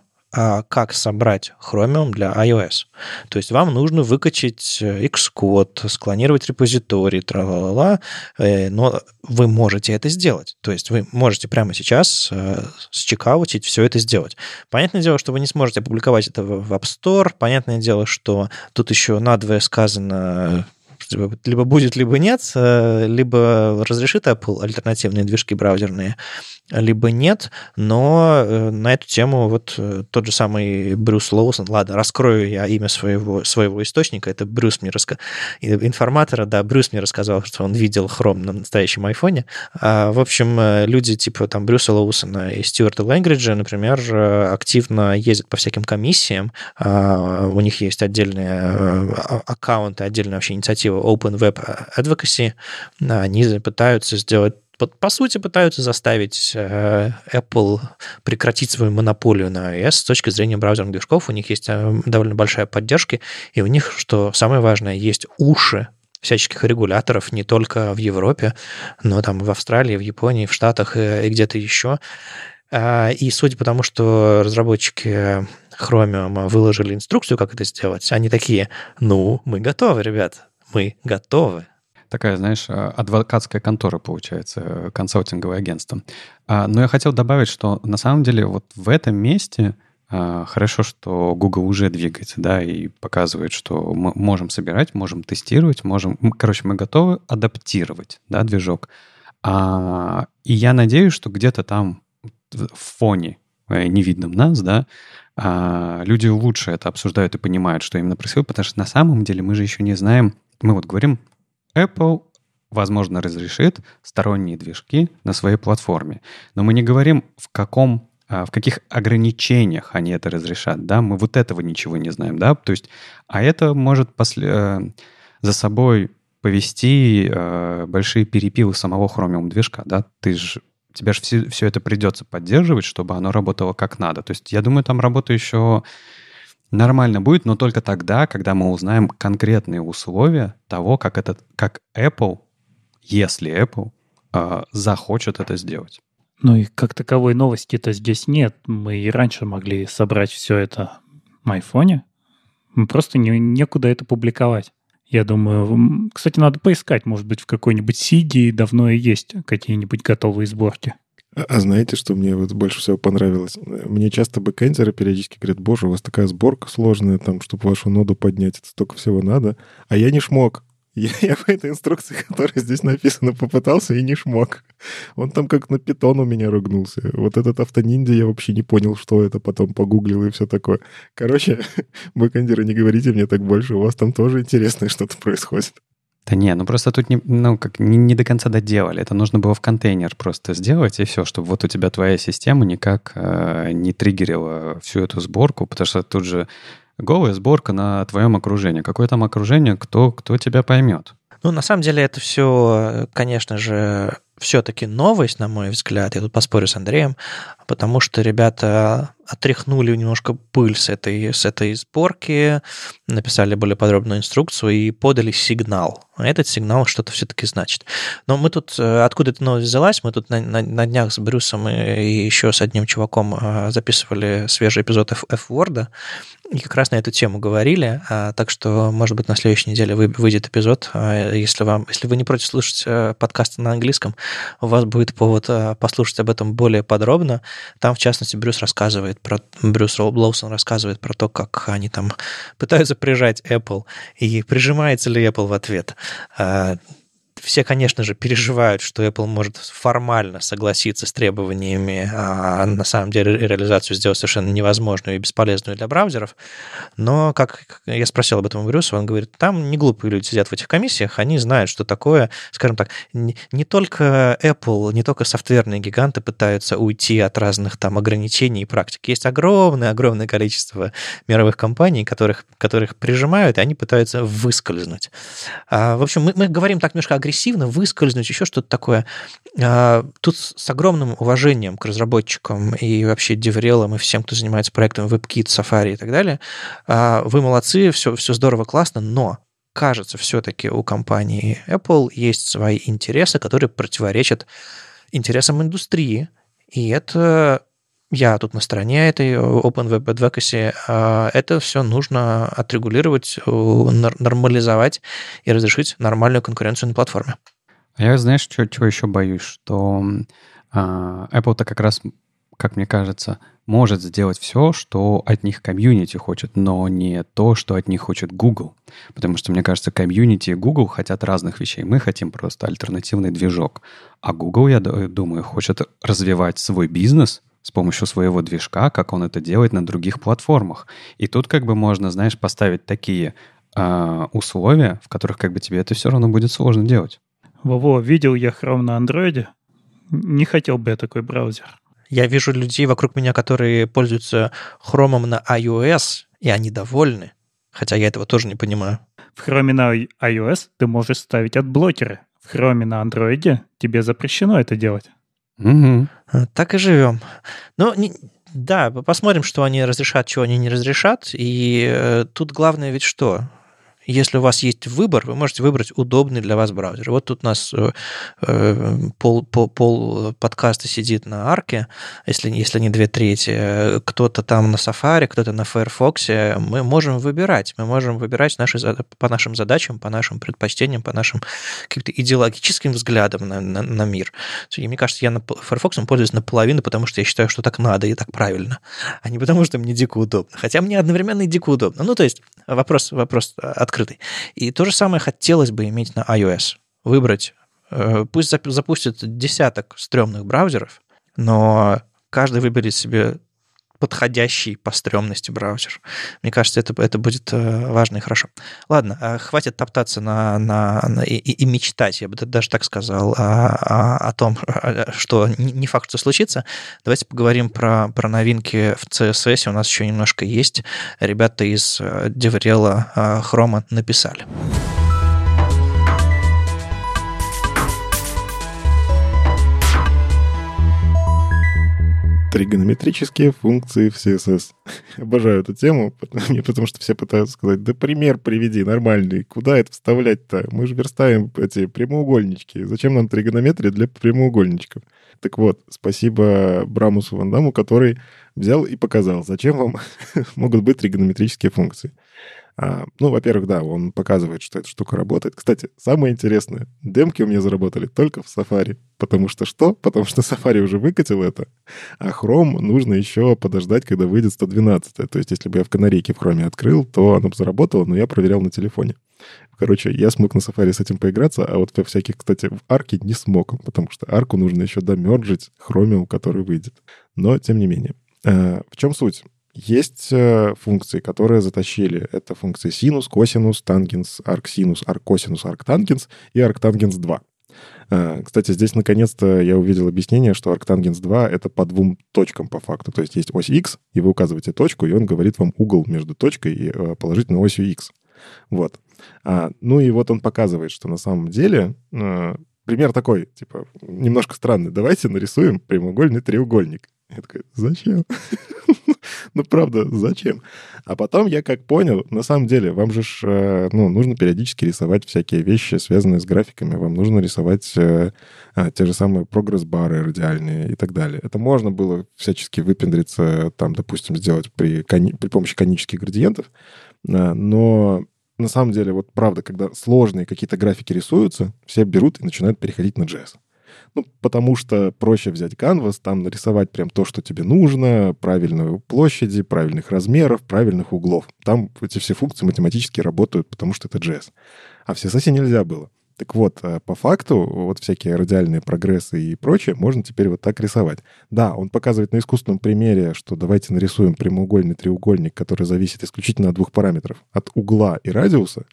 как собрать Chromium для iOS. То есть вам нужно выкачать э, Xcode, склонировать репозиторий, тра-ла-ла, э, но вы можете это сделать. То есть вы можете прямо сейчас э, счекаутить, все это сделать. Понятное дело, что вы не сможете опубликовать это в App Store. Понятное дело, что тут еще надвое сказано либо будет, либо нет, либо разрешит Apple альтернативные движки браузерные, либо нет, но э, на эту тему вот э, тот же самый Брюс Лоусон, ладно, раскрою я имя своего, своего источника, это Брюс мне рассказал, информатора, да, Брюс мне рассказал, что он видел хром на настоящем айфоне. А, в общем, э, люди типа там Брюса Лоусона и Стюарта Лэнгриджа, например, активно ездят по всяким комиссиям, а, у них есть отдельные а, аккаунты, отдельная вообще инициатива Open Web Advocacy, они пытаются сделать по сути, пытаются заставить э, Apple прекратить свою монополию на iOS с точки зрения браузерных движков. У них есть э, довольно большая поддержка, и у них, что самое важное, есть уши всяческих регуляторов не только в Европе, но там в Австралии, в Японии, в Штатах и, и где-то еще. А, и судя по тому, что разработчики Chromium выложили инструкцию, как это сделать, они такие, ну, мы готовы, ребят, мы готовы такая, знаешь, а, адвокатская контора, получается, э, консалтинговое агентство. А, но я хотел добавить, что на самом деле вот в этом месте а, хорошо, что Google уже двигается, да, и показывает, что мы можем собирать, можем тестировать, можем, короче, мы готовы адаптировать, да, движок. И я надеюсь, что где-то там в фоне э, невидном нас, да, люди лучше это обсуждают и понимают, что именно происходит, потому что на самом деле мы же еще не знаем, мы вот говорим Apple, возможно, разрешит сторонние движки на своей платформе. Но мы не говорим, в каком а, в каких ограничениях они это разрешат, да, мы вот этого ничего не знаем, да, то есть, а это может после, э, за собой повести э, большие перепилы самого Chromium движка, да, ты же тебе же все, все это придется поддерживать, чтобы оно работало как надо. То есть я думаю, там работа еще нормально будет, но только тогда, когда мы узнаем конкретные условия того, как, этот, как Apple, если Apple, э, захочет это сделать. Ну и как таковой новости-то здесь нет. Мы и раньше могли собрать все это на айфоне. Просто не, некуда это публиковать. Я думаю, кстати, надо поискать, может быть, в какой-нибудь Сиди давно и есть какие-нибудь готовые сборки. А, знаете, что мне вот больше всего понравилось? Мне часто бэкэндеры периодически говорят, боже, у вас такая сборка сложная, там, чтобы вашу ноду поднять, это столько всего надо. А я не шмог. Я, я по этой инструкции, которая здесь написана, попытался и не шмог. Он там как на питон у меня ругнулся. Вот этот автониндзя я вообще не понял, что это, потом погуглил и все такое. Короче, бэкэндеры, не говорите мне так больше, у вас там тоже интересное что-то происходит. Да не, ну просто тут не, ну, как, не, не до конца доделали. Это нужно было в контейнер просто сделать, и все, чтобы вот у тебя твоя система никак э, не триггерила всю эту сборку, потому что тут же голая сборка на твоем окружении. Какое там окружение, кто, кто тебя поймет? Ну, на самом деле, это все, конечно же, все-таки новость, на мой взгляд. Я тут поспорю с Андреем, потому что ребята отряхнули немножко пыль с этой, с этой сборки, написали более подробную инструкцию и подали сигнал. Этот сигнал что-то все-таки значит. Но мы тут, э, откуда эта новость взялась, мы тут на, на, на днях с Брюсом и, и еще с одним чуваком э, записывали свежий эпизод F-Word, и как раз на эту тему говорили, а, так что, может быть, на следующей неделе выйдет эпизод. А, если, вам, если вы не против слушать э, подкасты на английском, у вас будет повод послушать об этом более подробно. Там, в частности, Брюс рассказывает про... Брюс Лоусон рассказывает про то, как они там пытаются прижать Apple, и прижимается ли Apple в ответ. Все, конечно же, переживают, что Apple может формально согласиться с требованиями, а на самом деле реализацию сделать совершенно невозможную и бесполезную для браузеров. Но, как я спросил об этом у Брюса, он говорит, там не глупые люди сидят в этих комиссиях, они знают, что такое, скажем так, не только Apple, не только софтверные гиганты пытаются уйти от разных там ограничений и практик. Есть огромное-огромное количество мировых компаний, которых, которых прижимают, и они пытаются выскользнуть. А, в общем, мы, мы говорим так немножко агрессивно, выскользнуть, еще что-то такое. А, тут с огромным уважением к разработчикам и вообще деврелам и всем, кто занимается проектом WebKit, Safari и так далее. А, вы молодцы, все, все здорово, классно, но кажется, все-таки у компании Apple есть свои интересы, которые противоречат интересам индустрии. И это я тут на стороне этой Open Web Advocacy, а, это все нужно отрегулировать, нормализовать и разрешить нормальную конкуренцию на платформе. А я, знаешь, что, чего еще боюсь? Что а, Apple-то как раз, как мне кажется, может сделать все, что от них комьюнити хочет, но не то, что от них хочет Google. Потому что, мне кажется, комьюнити и Google хотят разных вещей. Мы хотим просто альтернативный движок. А Google, я думаю, хочет развивать свой бизнес — с помощью своего движка, как он это делает на других платформах. И тут как бы можно, знаешь, поставить такие э, условия, в которых как бы тебе это все равно будет сложно делать. Во-во, видел я Chrome на андроиде. Не хотел бы я такой браузер. Я вижу людей вокруг меня, которые пользуются Chrome на iOS, и они довольны. Хотя я этого тоже не понимаю. В Chrome на iOS ты можешь ставить адблокеры. В Chrome на андроиде тебе запрещено это делать. Угу. Так и живем. Ну, не, да, посмотрим, что они разрешат, чего они не разрешат. И э, тут главное ведь что? Если у вас есть выбор, вы можете выбрать удобный для вас браузер. Вот тут у нас э, э, пол, пол, пол подкаста сидит на арке, если, если не две трети. Кто-то там на Safari, кто-то на Firefox. Мы можем выбирать. Мы можем выбирать наши, по нашим задачам, по нашим предпочтениям, по нашим каким-то идеологическим взглядам на, на, на мир. И мне кажется, я на Firefox пользуюсь наполовину, потому что я считаю, что так надо и так правильно, а не потому, что мне дико удобно. Хотя мне одновременно и дико удобно. Ну, то есть вопрос, вопрос от открытый. И то же самое хотелось бы иметь на iOS. Выбрать, э, пусть запустит десяток стрёмных браузеров, но каждый выберет себе подходящий по стрёмности браузер. Мне кажется, это, это будет э, важно и хорошо. Ладно, э, хватит топтаться на, на, на и, и мечтать, я бы даже так сказал, о, о, о том, что не факт, что случится. Давайте поговорим про, про новинки в CSS. У нас еще немножко есть. Ребята из Devrel э, Chrome написали. Тригонометрические функции в CSS. Обожаю эту тему, потому, потому что все пытаются сказать, да пример приведи нормальный, куда это вставлять-то? Мы же верстаем эти прямоугольнички. Зачем нам тригонометрия для прямоугольничков? Так вот, спасибо Брамусу Вандаму, который взял и показал, зачем вам могут быть тригонометрические функции. А, ну, во-первых, да, он показывает, что эта штука работает. Кстати, самое интересное, демки у меня заработали только в Safari. Потому что что? Потому что Safari уже выкатил это, а Chrome нужно еще подождать, когда выйдет 112. То есть, если бы я в канарейке в Chrome открыл, то оно бы заработало, но я проверял на телефоне. Короче, я смог на Safari с этим поиграться, а вот во всяких, кстати, в арке не смог, потому что арку нужно еще домерджить Chromium, который выйдет. Но, тем не менее. А, в чем суть? Есть э, функции, которые затащили. Это функции синус, косинус, тангенс, арксинус, аркосинус, арктангенс и арктангенс 2. Э, кстати, здесь наконец-то я увидел объяснение, что арктангенс 2 — это по двум точкам по факту. То есть есть ось x, и вы указываете точку, и он говорит вам угол между точкой и э, положительной осью x. Вот. А, ну и вот он показывает, что на самом деле пример такой, типа, немножко странный. Давайте нарисуем прямоугольный треугольник. Я такой, зачем? ну, правда, зачем? А потом я как понял, на самом деле, вам же ж, э, ну, нужно периодически рисовать всякие вещи, связанные с графиками. Вам нужно рисовать э, э, те же самые прогресс-бары радиальные и так далее. Это можно было всячески выпендриться, там, допустим, сделать при, при помощи конических градиентов, э, но на самом деле, вот правда, когда сложные какие-то графики рисуются, все берут и начинают переходить на JS. Ну, потому что проще взять Canvas, там нарисовать прям то, что тебе нужно, правильную площади, правильных размеров, правильных углов. Там эти все функции математически работают, потому что это JS. А в CSS нельзя было. Так вот, э, по факту, вот всякие радиальные прогрессы и прочее можно теперь вот так рисовать. Да, он показывает на искусственном примере, что давайте нарисуем прямоугольный треугольник, который зависит исключительно от двух параметров, от угла и радиуса.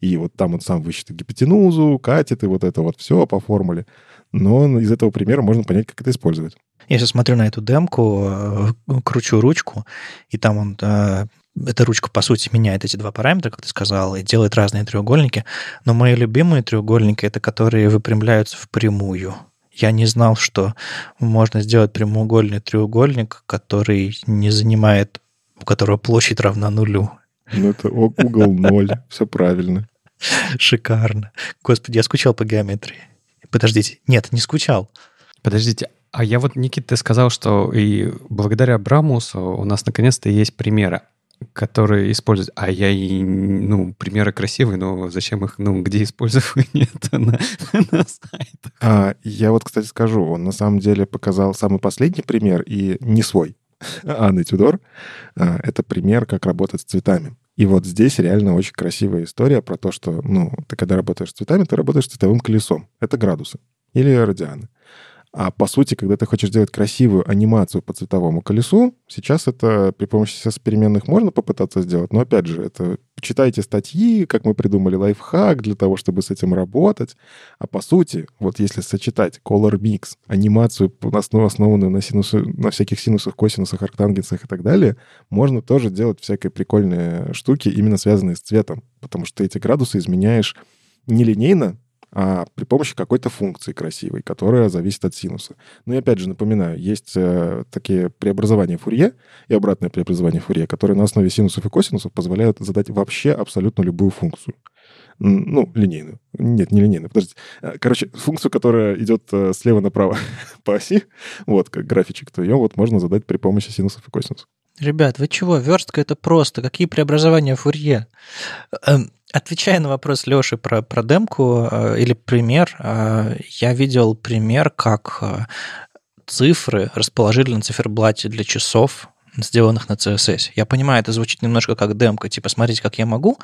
И вот там он сам высчитает гипотенузу, катет и вот это вот все по формуле но из этого примера можно понять, как это использовать. Я сейчас смотрю на эту демку, э, кручу ручку, и там он э, эта ручка, по сути, меняет эти два параметра, как ты сказал, и делает разные треугольники. Но мои любимые треугольники — это которые выпрямляются в прямую. Я не знал, что можно сделать прямоугольный треугольник, который не занимает, у которого площадь равна нулю. Ну, это угол ноль, все правильно. Шикарно. Господи, я скучал по геометрии. Подождите, нет, не скучал. Подождите, а я вот, Никит, ты сказал, что и благодаря Брамусу у нас наконец-то есть примеры, которые используют. А я и, ну, примеры красивые, но зачем их, ну, где использование это на, на сайтах? А, я вот, кстати, скажу, он на самом деле показал самый последний пример и не свой. Анны Тюдор. А, это пример, как работать с цветами. И вот здесь реально очень красивая история про то, что, ну, ты когда работаешь с цветами, ты работаешь с цветовым колесом. Это градусы или радианы. А по сути, когда ты хочешь сделать красивую анимацию по цветовому колесу, сейчас это при помощи сейчас переменных можно попытаться сделать, но опять же, это читайте статьи, как мы придумали лайфхак для того, чтобы с этим работать. А по сути, вот если сочетать color mix, анимацию, основанную на, синусу, на всяких синусах, косинусах, арктангенсах и так далее, можно тоже делать всякие прикольные штуки, именно связанные с цветом, потому что эти градусы изменяешь нелинейно, а при помощи какой-то функции красивой, которая зависит от синуса. Ну и опять же напоминаю, есть э, такие преобразования Фурье и обратное преобразование Фурье, которые на основе синусов и косинусов позволяют задать вообще абсолютно любую функцию. Ну, линейную. Нет, не линейную, подождите. Э, короче, функцию, которая идет э, слева направо по оси, вот, как графичек, то ее вот можно задать при помощи синусов и косинусов. Ребят, вы чего? Верстка это просто. Какие преобразования Фурье? Эм, Отвечая на вопрос Леши про, про демку э, или пример, э, я видел пример, как э, цифры расположили на циферблате для часов, сделанных на CSS. Я понимаю, это звучит немножко как демка, типа, смотрите, как я могу,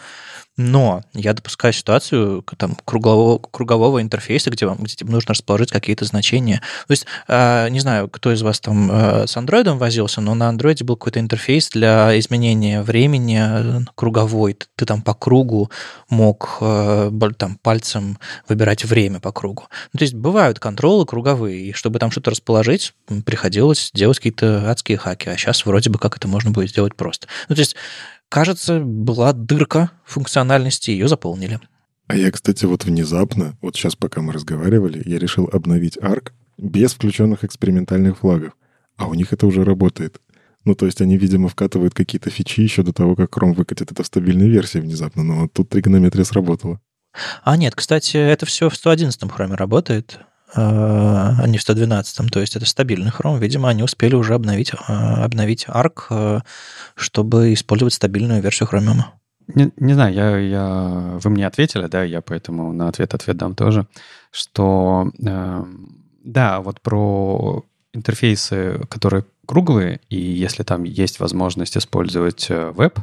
но я допускаю ситуацию там, кругового, кругового интерфейса, где вам где тебе нужно расположить какие-то значения. То есть, э, не знаю, кто из вас там э, с андроидом возился, но на андроиде был какой-то интерфейс для изменения времени э, круговой. Ты, ты там по кругу мог э, там пальцем выбирать время по кругу. Ну, то есть бывают контролы круговые, и чтобы там что-то расположить, приходилось делать какие-то адские хаки, а сейчас вроде бы как это можно будет сделать просто. Ну, то есть Кажется, была дырка функциональности, ее заполнили. А я, кстати, вот внезапно, вот сейчас, пока мы разговаривали, я решил обновить ARC без включенных экспериментальных флагов. А у них это уже работает. Ну, то есть они, видимо, вкатывают какие-то фичи еще до того, как Chrome выкатит это в стабильной версии внезапно. Но тут тригонометрия сработала. А нет, кстати, это все в 111 Chrome работает а не в 112. То есть это стабильный Chrome. Видимо, они успели уже обновить, а, обновить ARC, а, чтобы использовать стабильную версию Chromium. Не, не знаю, я, я, вы мне ответили, да, я поэтому на ответ ответ дам тоже, что э, да, вот про интерфейсы, которые круглые, и если там есть возможность использовать э, веб,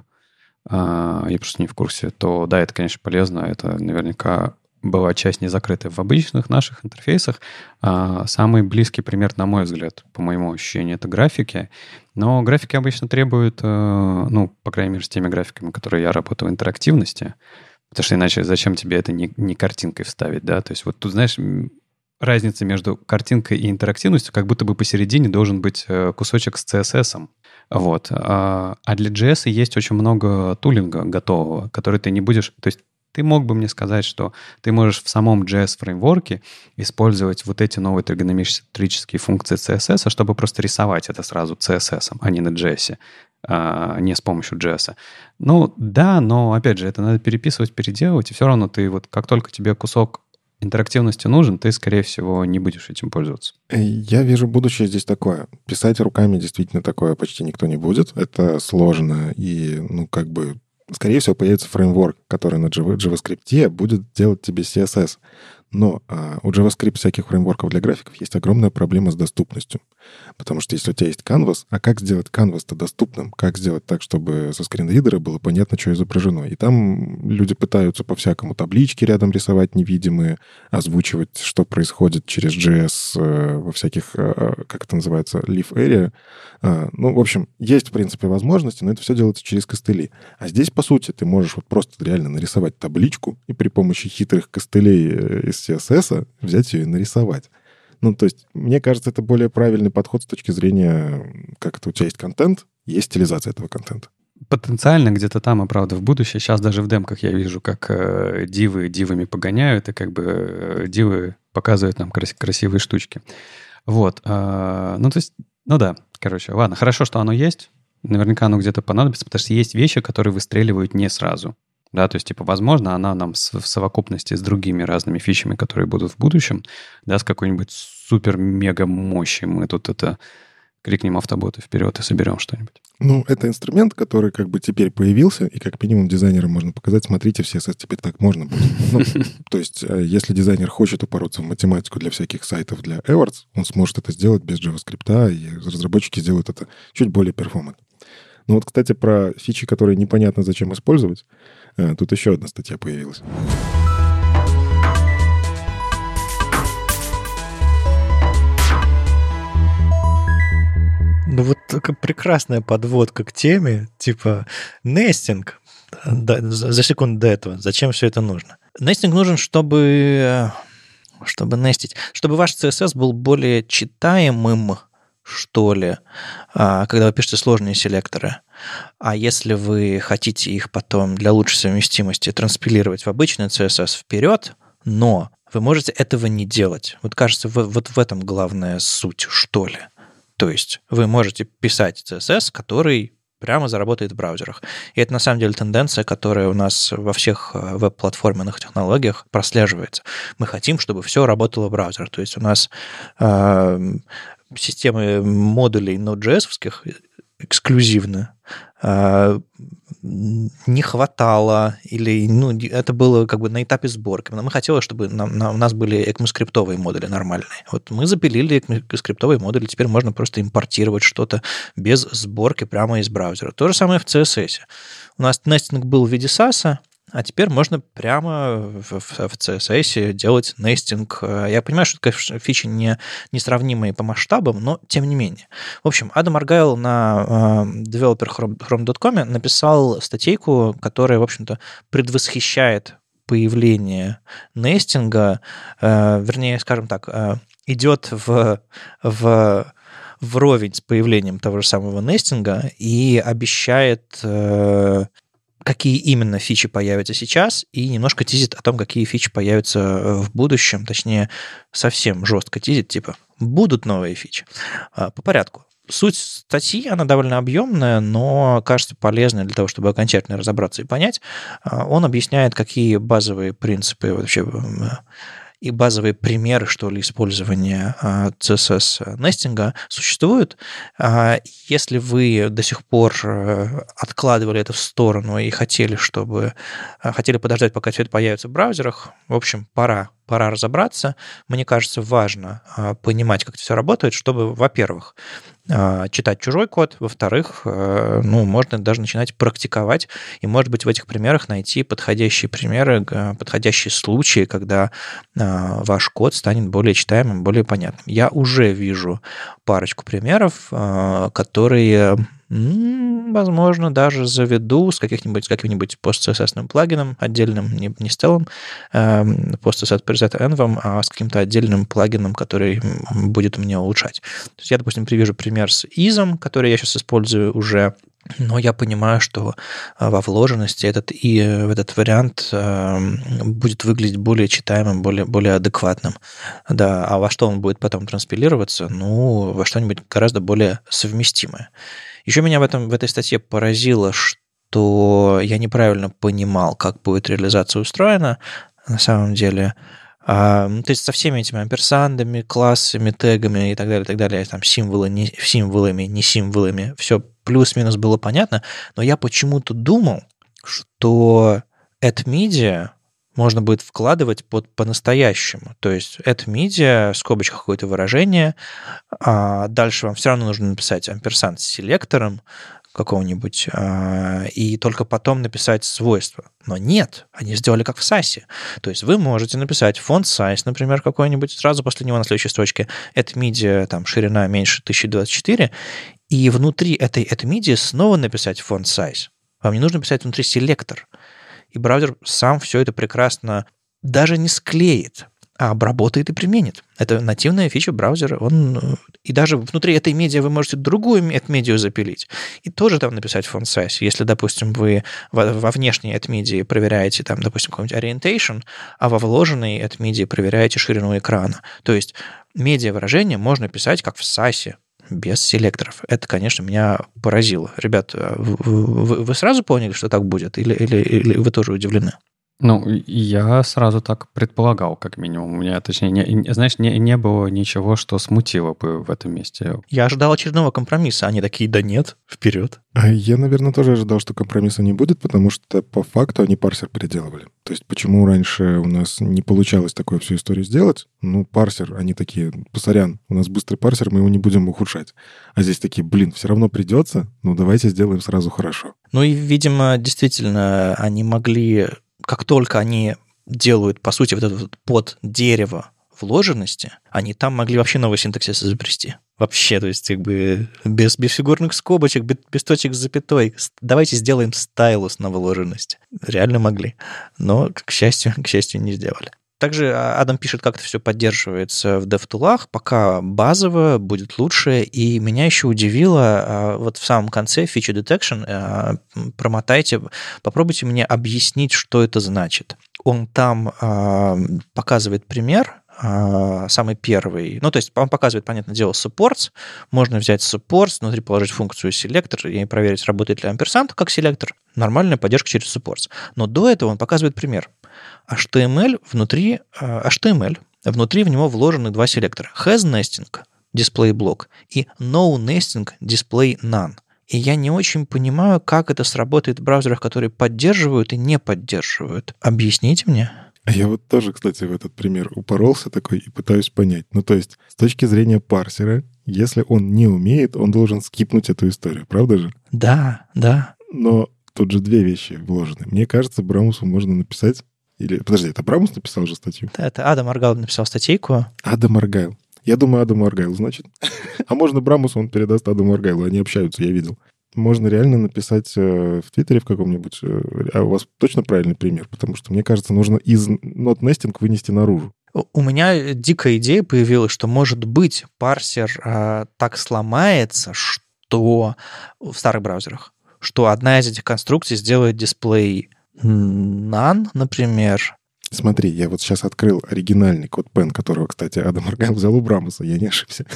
э, я просто не в курсе, то да, это, конечно, полезно, это наверняка была часть не закрытая в обычных наших интерфейсах. А, самый близкий пример, на мой взгляд, по моему ощущению, это графики. Но графики обычно требуют, э, ну, по крайней мере, с теми графиками, которые я работаю, интерактивности. Потому что иначе зачем тебе это не, не картинкой вставить, да? То есть вот тут, знаешь, разница между картинкой и интерактивностью, как будто бы посередине должен быть э, кусочек с CSS. Вот. А, а для JS есть очень много тулинга готового, который ты не будешь... То есть ты мог бы мне сказать, что ты можешь в самом JS-фреймворке использовать вот эти новые тригонометрические функции CSS, чтобы просто рисовать это сразу CSS, а не на JS, а не с помощью JS. Ну, да, но, опять же, это надо переписывать, переделывать, и все равно ты вот, как только тебе кусок интерактивности нужен, ты, скорее всего, не будешь этим пользоваться. Э, я вижу будущее здесь такое. Писать руками действительно такое почти никто не будет. Это сложно и, ну, как бы скорее всего, появится фреймворк, который на JavaScript будет делать тебе CSS. Но а, у JavaScript всяких фреймворков для графиков есть огромная проблема с доступностью. Потому что если у тебя есть Canvas, а как сделать Canvas-то доступным? Как сделать так, чтобы со скринридера было понятно, что изображено? И там люди пытаются по-всякому таблички рядом рисовать невидимые, озвучивать, что происходит через JS э, во всяких, э, э, как это называется, leaf area. А, ну, в общем, есть, в принципе, возможности, но это все делается через костыли. А здесь, по сути, ты можешь вот просто реально нарисовать табличку и при помощи хитрых костылей из CSS взять ее и нарисовать. Ну, то есть, мне кажется, это более правильный подход с точки зрения, как это у тебя есть контент, есть стилизация этого контента. Потенциально где-то там, и правда, в будущее. Сейчас даже в демках я вижу, как э, дивы дивами погоняют, и как бы э, дивы показывают нам крас- красивые штучки. Вот. Э, ну, то есть, ну да, короче, ладно, хорошо, что оно есть. Наверняка оно где-то понадобится, потому что есть вещи, которые выстреливают не сразу. Да, то есть, типа, возможно, она нам в совокупности с другими разными фичами, которые будут в будущем, да, с какой-нибудь супер-мега мощи мы тут это крикнем автоботы вперед и соберем что-нибудь. Ну, это инструмент, который как бы теперь появился, и как минимум дизайнерам можно показать, смотрите, все CSS теперь так можно будет. Ну, то есть, э, если дизайнер хочет упороться в математику для всяких сайтов для AdWords, он сможет это сделать без JavaScript, и разработчики сделают это чуть более перформант. Ну вот, кстати, про фичи, которые непонятно зачем использовать, э, тут еще одна статья появилась. Ну вот такая прекрасная подводка к теме, типа нестинг. Да, за секунду до этого. Зачем все это нужно? Нестинг нужен, чтобы чтобы нестить, чтобы ваш CSS был более читаемым, что ли, а, когда вы пишете сложные селекторы. А если вы хотите их потом для лучшей совместимости транспилировать в обычный CSS вперед, но вы можете этого не делать. Вот кажется, вот в этом главная суть, что ли. То есть вы можете писать CSS, который прямо заработает в браузерах. И это на самом деле тенденция, которая у нас во всех э, веб-платформенных технологиях прослеживается. Мы хотим, чтобы все работало в браузерах. То есть у нас э, системы модулей Node.js эксклюзивно э, не хватало, или ну, это было как бы на этапе сборки. Мы хотели, чтобы нам, на, у нас были ECMAScript модули нормальные. Вот мы запилили ECMAScript модули, теперь можно просто импортировать что-то без сборки прямо из браузера. То же самое в CSS. У нас нестинг был в виде SAS, а теперь можно прямо в, в, в CSS делать нестинг. Я понимаю, что это, конечно, фичи не, несравнимые по масштабам, но тем не менее. В общем, Адам Аргайл на э, developer.chrome.com написал статейку, которая, в общем-то, предвосхищает появление нестинга, э, вернее, скажем так, э, идет в, в вровень с появлением того же самого нестинга и обещает э, какие именно фичи появятся сейчас, и немножко тизит о том, какие фичи появятся э, в будущем, точнее, совсем жестко тизит, типа, будут новые фичи. А, по порядку. Суть статьи, она довольно объемная, но кажется полезной для того, чтобы окончательно разобраться и понять. А, он объясняет, какие базовые принципы вообще и базовые примеры, что ли, использования а, CSS-нестинга существуют. А, если вы до сих пор э, откладывали это в сторону и хотели, чтобы хотели подождать, пока все это появится в браузерах, в общем, пора пора разобраться. Мне кажется, важно понимать, как это все работает, чтобы, во-первых, читать чужой код, во-вторых, э, ну, можно даже начинать практиковать, и, может быть, в этих примерах найти подходящие примеры, подходящие случаи, когда а, ваш код станет более читаемым, более понятным. Я уже вижу парочку примеров, а, которые возможно, даже заведу с каких-нибудь, каким-нибудь пост-CSS плагином отдельным, не, не с целым пост-CSS preset env, а с каким-то отдельным плагином, который будет мне улучшать. То есть я, допустим, привяжу пример с изом, который я сейчас использую уже но я понимаю, что а, во вложенности этот, и э, этот вариант э, будет выглядеть более читаемым, более, более адекватным. Да, а во что он будет потом транспилироваться? Ну, во что-нибудь гораздо более совместимое. Еще меня в, этом, в этой статье поразило, что я неправильно понимал, как будет реализация устроена. На самом деле, а, ну, то есть со всеми этими амперсандами, классами, тегами и так далее, и так далее, там символы, не, символами, не символами, все плюс-минус было понятно, но я почему-то думал, что AdMedia можно будет вкладывать под по-настоящему. То есть медиа, в скобочках какое-то выражение, а дальше вам все равно нужно написать амперсант с селектором, какого-нибудь, а, и только потом написать свойства. Но нет, они сделали как в SAS. То есть вы можете написать фонд size, например, какой-нибудь, сразу после него на следующей строчке это медиа, там, ширина меньше 1024, и внутри этой это медиа снова написать фонд size. Вам не нужно писать внутри селектор. И браузер сам все это прекрасно даже не склеит обработает и применит. Это нативная фича браузера. Он, и даже внутри этой медиа вы можете другую медиа запилить. И тоже там написать font size. Если, допустим, вы во, во внешней от медиа проверяете, там, допустим, какой-нибудь orientation, а во вложенной от медиа проверяете ширину экрана. То есть медиа выражение можно писать как в SAS, без селекторов. Это, конечно, меня поразило. Ребят, вы, вы сразу поняли, что так будет? Или, или, или вы тоже удивлены? Ну, я сразу так предполагал, как минимум. У меня, точнее, не, знаешь, не, не было ничего, что смутило бы в этом месте. Я ожидал очередного компромисса. Они такие, да нет, вперед. А я, наверное, тоже ожидал, что компромисса не будет, потому что по факту они парсер переделывали. То есть почему раньше у нас не получалось такую всю историю сделать? Ну, парсер, они такие, посорян, у нас быстрый парсер, мы его не будем ухудшать. А здесь такие, блин, все равно придется, ну давайте сделаем сразу хорошо. Ну и, видимо, действительно, они могли как только они делают, по сути, вот этот вот под дерево вложенности, они там могли вообще новый синтаксис изобрести. Вообще, то есть как бы без, без фигурных скобочек, без, без точек с запятой. Давайте сделаем стайлус на вложенность. Реально могли. Но, к счастью, к счастью, не сделали. Также а, Адам пишет, как это все поддерживается в DevTools. Пока базово будет лучше. И меня еще удивило, а, вот в самом конце Feature Detection, а, промотайте, попробуйте мне объяснить, что это значит. Он там показывает пример, самый первый. Ну, то есть он показывает, понятное дело, supports. Можно взять supports, внутри положить функцию селектор и проверить, работает ли амперсант как селектор. Нормальная поддержка через supports. Но до этого он показывает пример. HTML внутри, HTML, э, внутри в него вложены два селектора. Has nesting, display block, и no nesting, display none. И я не очень понимаю, как это сработает в браузерах, которые поддерживают и не поддерживают. Объясните мне. А я вот тоже, кстати, в этот пример упоролся такой и пытаюсь понять. Ну, то есть, с точки зрения парсера, если он не умеет, он должен скипнуть эту историю, правда же? Да, да. Но тут же две вещи вложены. Мне кажется, Браумсу можно написать или, подожди, это Брамус написал же статью? Да, это Адам Аргайл написал статейку. Адам Аргайл. Я думаю, Адам Аргайл, значит. а можно Брамусу он передаст Адаму Аргайлу. Они общаются, я видел. Можно реально написать э, в Твиттере в каком-нибудь... Э, а у вас точно правильный пример? Потому что, мне кажется, нужно из nesting вынести наружу. У меня дикая идея появилась, что, может быть, парсер э, так сломается, что в старых браузерах, что одна из этих конструкций сделает дисплей None, например. Смотри, я вот сейчас открыл оригинальный код Pen, которого, кстати, Адам Аргайл взял у Брамуса, я не ошибся.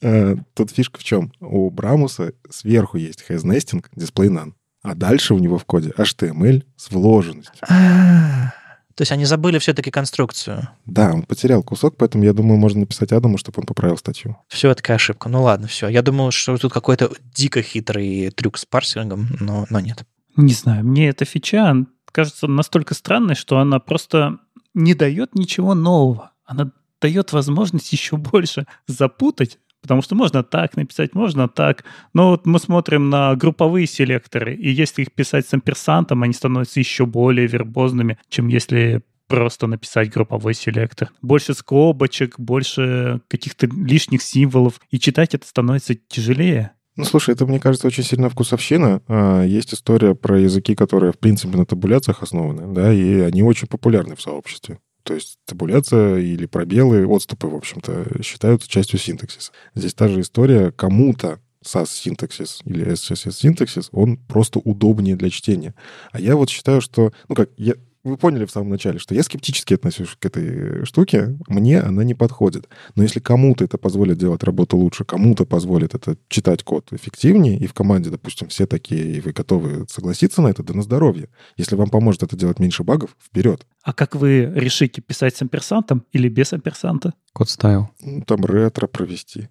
Э, тут фишка в чем? У Брамуса сверху есть nesting, display none. А дальше у него в коде HTML с вложенностью. А, То есть они забыли все-таки конструкцию. Да, он потерял кусок, поэтому я думаю, можно написать Адаму, чтобы он поправил статью. Все-таки ошибка. Ну ладно, все. Я думал, что тут какой-то дико хитрый трюк с парсингом, но, но нет. Не знаю, мне эта фича кажется настолько странной, что она просто не дает ничего нового. Она дает возможность еще больше запутать Потому что можно так написать, можно так. Но вот мы смотрим на групповые селекторы, и если их писать с амперсантом, они становятся еще более вербозными, чем если просто написать групповой селектор. Больше скобочек, больше каких-то лишних символов, и читать это становится тяжелее. Ну, слушай, это, мне кажется, очень сильно вкусовщина. А, есть история про языки, которые, в принципе, на табуляциях основаны, да, и они очень популярны в сообществе. То есть табуляция или пробелы, отступы, в общем-то, считаются частью синтаксиса. Здесь та же история. Кому-то SAS синтаксис или SCSS синтаксис, он просто удобнее для чтения. А я вот считаю, что, ну как, я, вы поняли в самом начале, что я скептически отношусь к этой штуке, мне она не подходит. Но если кому-то это позволит делать работу лучше, кому-то позволит это читать код эффективнее, и в команде, допустим, все такие, и вы готовы согласиться на это, да на здоровье. Если вам поможет это делать меньше багов, вперед. А как вы решите, писать с амперсантом или без амперсанта? Код стайл. Ну, там ретро провести.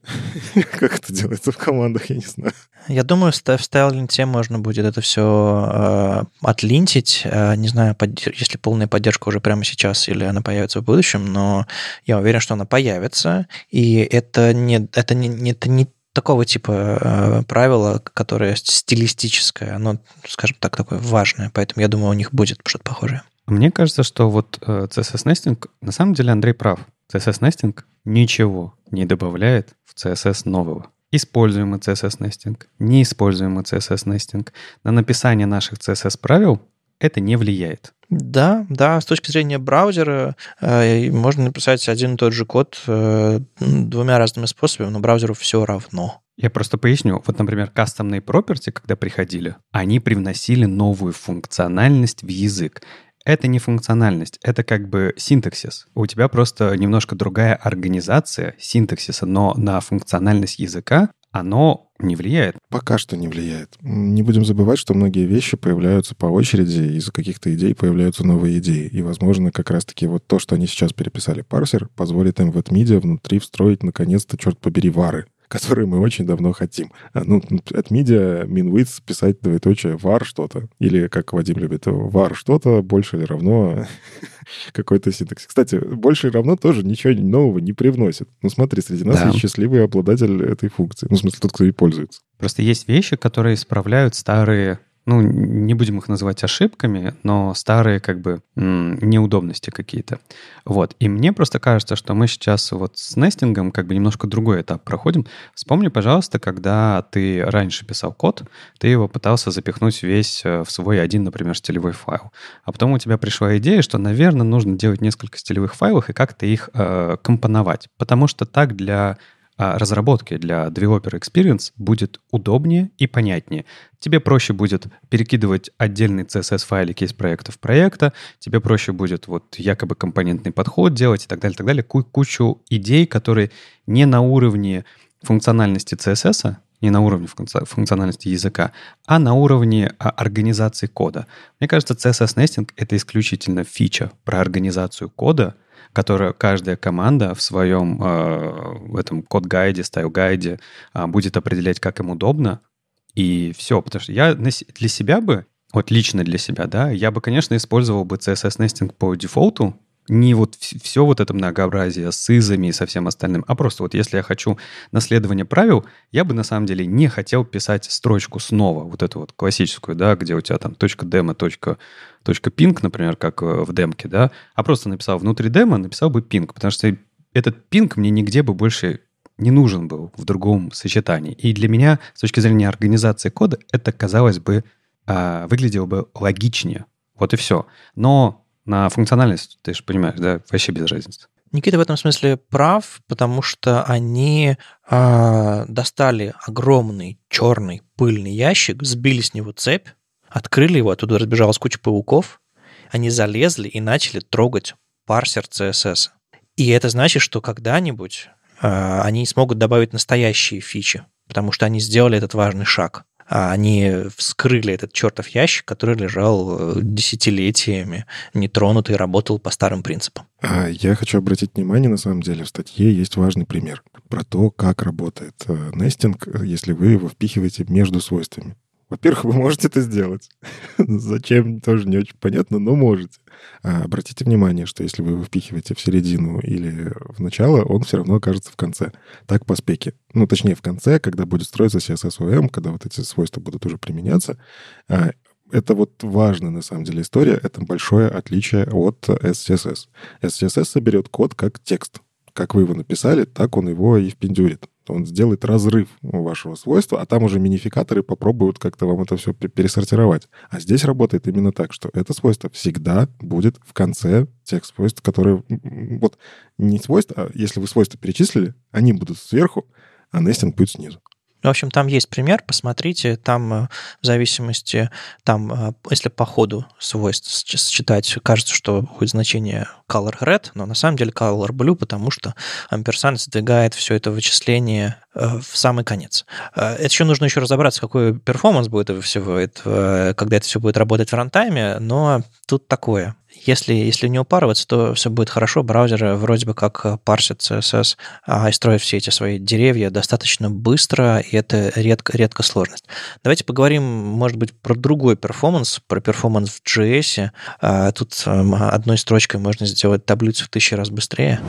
как это делается в командах, я не знаю. Я думаю, в стайл-линте можно будет это все э, отлинтить. Э, не знаю, если полная поддержка уже прямо сейчас или она появится в будущем, но я уверен, что она появится. И это не, это не, это не такого типа э, правила, которое стилистическое, оно, скажем так, такое важное. Поэтому я думаю, у них будет что-то похожее. Мне кажется, что вот э, CSS Nesting, на самом деле Андрей прав. CSS Nesting ничего не добавляет в CSS нового. Используемый CSS Nesting, неиспользуемый CSS Nesting. На написание наших CSS правил это не влияет. Да, да, с точки зрения браузера э, можно написать один и тот же код э, двумя разными способами, но браузеру все равно. Я просто поясню. Вот, например, кастомные property, когда приходили, они привносили новую функциональность в язык это не функциональность, это как бы синтаксис. У тебя просто немножко другая организация синтаксиса, но на функциональность языка оно не влияет. Пока что не влияет. Не будем забывать, что многие вещи появляются по очереди, из-за каких-то идей появляются новые идеи. И, возможно, как раз-таки вот то, что они сейчас переписали парсер, позволит им в AdMedia внутри встроить, наконец-то, черт побери, вары которые мы очень давно хотим. А, ну, от media minwidth писать двоеточие var что-то. Или, как Вадим любит, var что-то больше или равно какой-то синтаксис. Кстати, больше или равно тоже ничего нового не привносит. Ну, смотри, среди нас да. есть счастливый обладатель этой функции. Ну, в смысле, тот, кто ей пользуется. Просто есть вещи, которые исправляют старые ну, не будем их называть ошибками, но старые как бы неудобности какие-то. Вот. И мне просто кажется, что мы сейчас вот с нестингом как бы немножко другой этап проходим. Вспомни, пожалуйста, когда ты раньше писал код, ты его пытался запихнуть весь э, в свой один, например, стилевой файл. А потом у тебя пришла идея, что, наверное, нужно делать несколько стилевых файлов и как-то их э, компоновать. Потому что так для разработки для Developer Experience будет удобнее и понятнее. Тебе проще будет перекидывать отдельные CSS-файлики из проектов проекта, тебе проще будет вот якобы компонентный подход делать и так далее, так далее. Кучу идей, которые не на уровне функциональности CSS, не на уровне функциональности языка, а на уровне а, организации кода. Мне кажется, CSS Nesting — это исключительно фича про организацию кода — которую каждая команда в своем э, в этом код-гайде, стайл-гайде э, будет определять, как им удобно, и все. Потому что я для себя бы, вот лично для себя, да, я бы, конечно, использовал бы CSS nesting по дефолту, не вот все вот это многообразие с изами и со всем остальным, а просто вот если я хочу наследование правил, я бы на самом деле не хотел писать строчку снова, вот эту вот классическую, да, где у тебя там точка демо, точка, точка пинг, например, как э, в демке, да, а просто написал внутри демо, написал бы пинг, потому что этот пинг мне нигде бы больше не нужен был в другом сочетании. И для меня, с точки зрения организации кода, это, казалось бы, а, выглядело бы логичнее. Вот и все. Но на функциональность, ты же понимаешь, да, вообще без разницы. Никита в этом смысле прав, потому что они э, достали огромный черный пыльный ящик, сбили с него цепь, открыли его, оттуда разбежалась куча пауков, они залезли и начали трогать парсер CSS. И это значит, что когда-нибудь э, они смогут добавить настоящие фичи, потому что они сделали этот важный шаг. А они вскрыли этот чертов ящик, который лежал э, десятилетиями, нетронутый, работал по старым принципам. А я хочу обратить внимание, на самом деле, в статье есть важный пример про то, как работает э, нестинг, если вы его впихиваете между свойствами. Во-первых, вы можете это сделать. Зачем, тоже не очень понятно, но можете. А обратите внимание, что если вы его впихиваете в середину или в начало, он все равно окажется в конце. Так по спеке. Ну, точнее, в конце, когда будет строиться CSS-OM, когда вот эти свойства будут уже применяться. А, это вот важная, на самом деле, история. Это большое отличие от SCSS. SCSS соберет код как текст. Как вы его написали, так он его и впендюрит он сделает разрыв вашего свойства, а там уже минификаторы попробуют как-то вам это все пересортировать. А здесь работает именно так, что это свойство всегда будет в конце тех свойств, которые... Вот не свойства, а если вы свойства перечислили, они будут сверху, а нестинг будет снизу. В общем, там есть пример, посмотрите, там э, в зависимости, там, э, если по ходу свойств считать, кажется, что будет значение color red, но на самом деле color blue, потому что амперсанд сдвигает все это вычисление э, в самый конец. Это еще нужно еще разобраться, какой перформанс будет этого всего, это, когда это все будет работать в рантайме, но тут такое. Если, если не упарываться, то все будет хорошо. Браузеры вроде бы как э, парсят CSS а, и строят все эти свои деревья достаточно быстро, и это редко, редко сложность. Давайте поговорим, может быть, про другой перформанс, про перформанс в JS. А, тут эм, одной строчкой можно сделать таблицу в тысячу раз быстрее.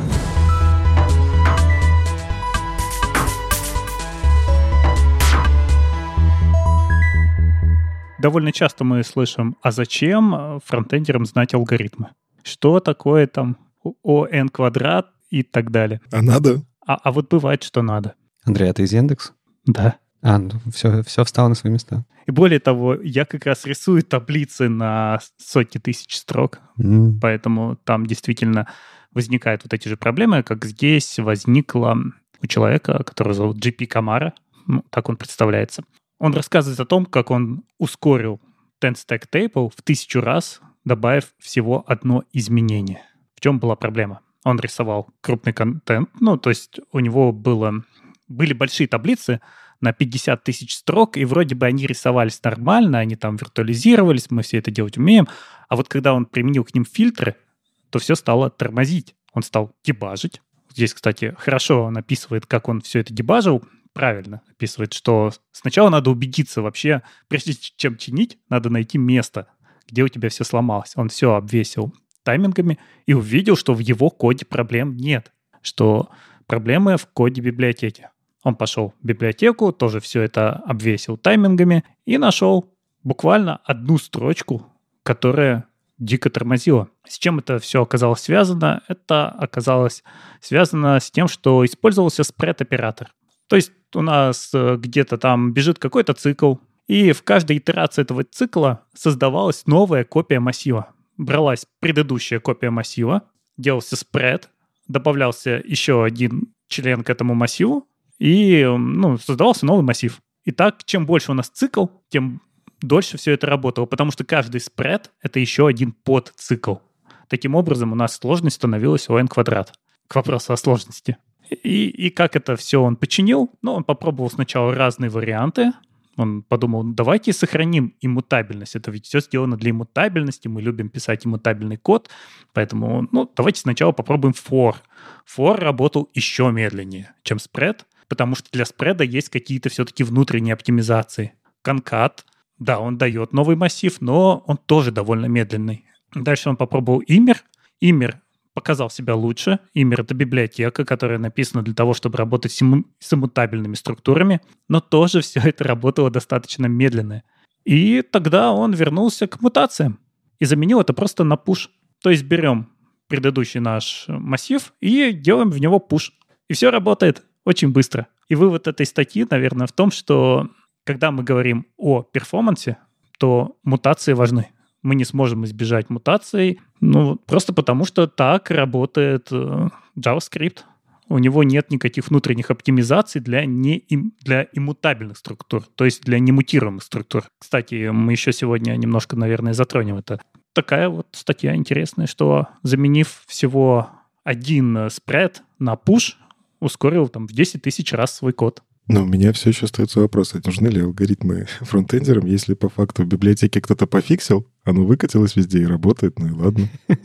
Довольно часто мы слышим, а зачем э, фронтендерам знать алгоритмы? Что такое там ОН квадрат и так далее? А надо? А, а вот бывает, что надо. Андрей, а ты из Яндекс? Да. А, ну все, все встало на свои места. И более того, я как раз рисую таблицы на сотни тысяч строк, mm. поэтому там действительно возникают вот эти же проблемы, как здесь возникла у человека, который зовут GP Камара, ну, так он представляется. Он рассказывает о том, как он ускорил 10-stack table в тысячу раз, добавив всего одно изменение. В чем была проблема? Он рисовал крупный контент, ну, то есть у него было, были большие таблицы на 50 тысяч строк, и вроде бы они рисовались нормально, они там виртуализировались, мы все это делать умеем. А вот когда он применил к ним фильтры, то все стало тормозить. Он стал дебажить. Здесь, кстати, хорошо он описывает, как он все это дебажил правильно описывает, что сначала надо убедиться вообще, прежде чем чинить, надо найти место, где у тебя все сломалось. Он все обвесил таймингами и увидел, что в его коде проблем нет, что проблемы в коде библиотеки. Он пошел в библиотеку, тоже все это обвесил таймингами и нашел буквально одну строчку, которая дико тормозила. С чем это все оказалось связано? Это оказалось связано с тем, что использовался спред-оператор. То есть у нас э, где-то там бежит какой-то цикл, и в каждой итерации этого цикла создавалась новая копия массива. Бралась предыдущая копия массива, делался спред, добавлялся еще один член к этому массиву, и ну, создавался новый массив. И так, чем больше у нас цикл, тем дольше все это работало, потому что каждый спред — это еще один подцикл. Таким образом, у нас сложность становилась n квадрат. К вопросу о сложности. И, и как это все он починил? Ну, он попробовал сначала разные варианты. Он подумал, давайте сохраним иммутабельность. Это ведь все сделано для иммутабельности. Мы любим писать иммутабельный код. Поэтому, ну, давайте сначала попробуем for. For работал еще медленнее, чем spread, потому что для спреда есть какие-то все-таки внутренние оптимизации. Конкат, да, он дает новый массив, но он тоже довольно медленный. Дальше он попробовал Immer. Immer показал себя лучше. Имер — это библиотека, которая написана для того, чтобы работать с, имму- с иммутабельными структурами, но тоже все это работало достаточно медленно. И тогда он вернулся к мутациям и заменил это просто на push. То есть берем предыдущий наш массив и делаем в него push. И все работает очень быстро. И вывод этой статьи, наверное, в том, что когда мы говорим о перформансе, то мутации важны мы не сможем избежать мутаций, ну, просто потому что так работает э, JavaScript. У него нет никаких внутренних оптимизаций для, не, для иммутабельных структур, то есть для немутируемых структур. Кстати, мы еще сегодня немножко, наверное, затронем это. Такая вот статья интересная, что заменив всего один спред на push, ускорил там в 10 тысяч раз свой код. Но у меня все еще остается вопрос, а нужны ли алгоритмы фронтендерам, если по факту в библиотеке кто-то пофиксил, оно выкатилось везде и работает, ну и ладно.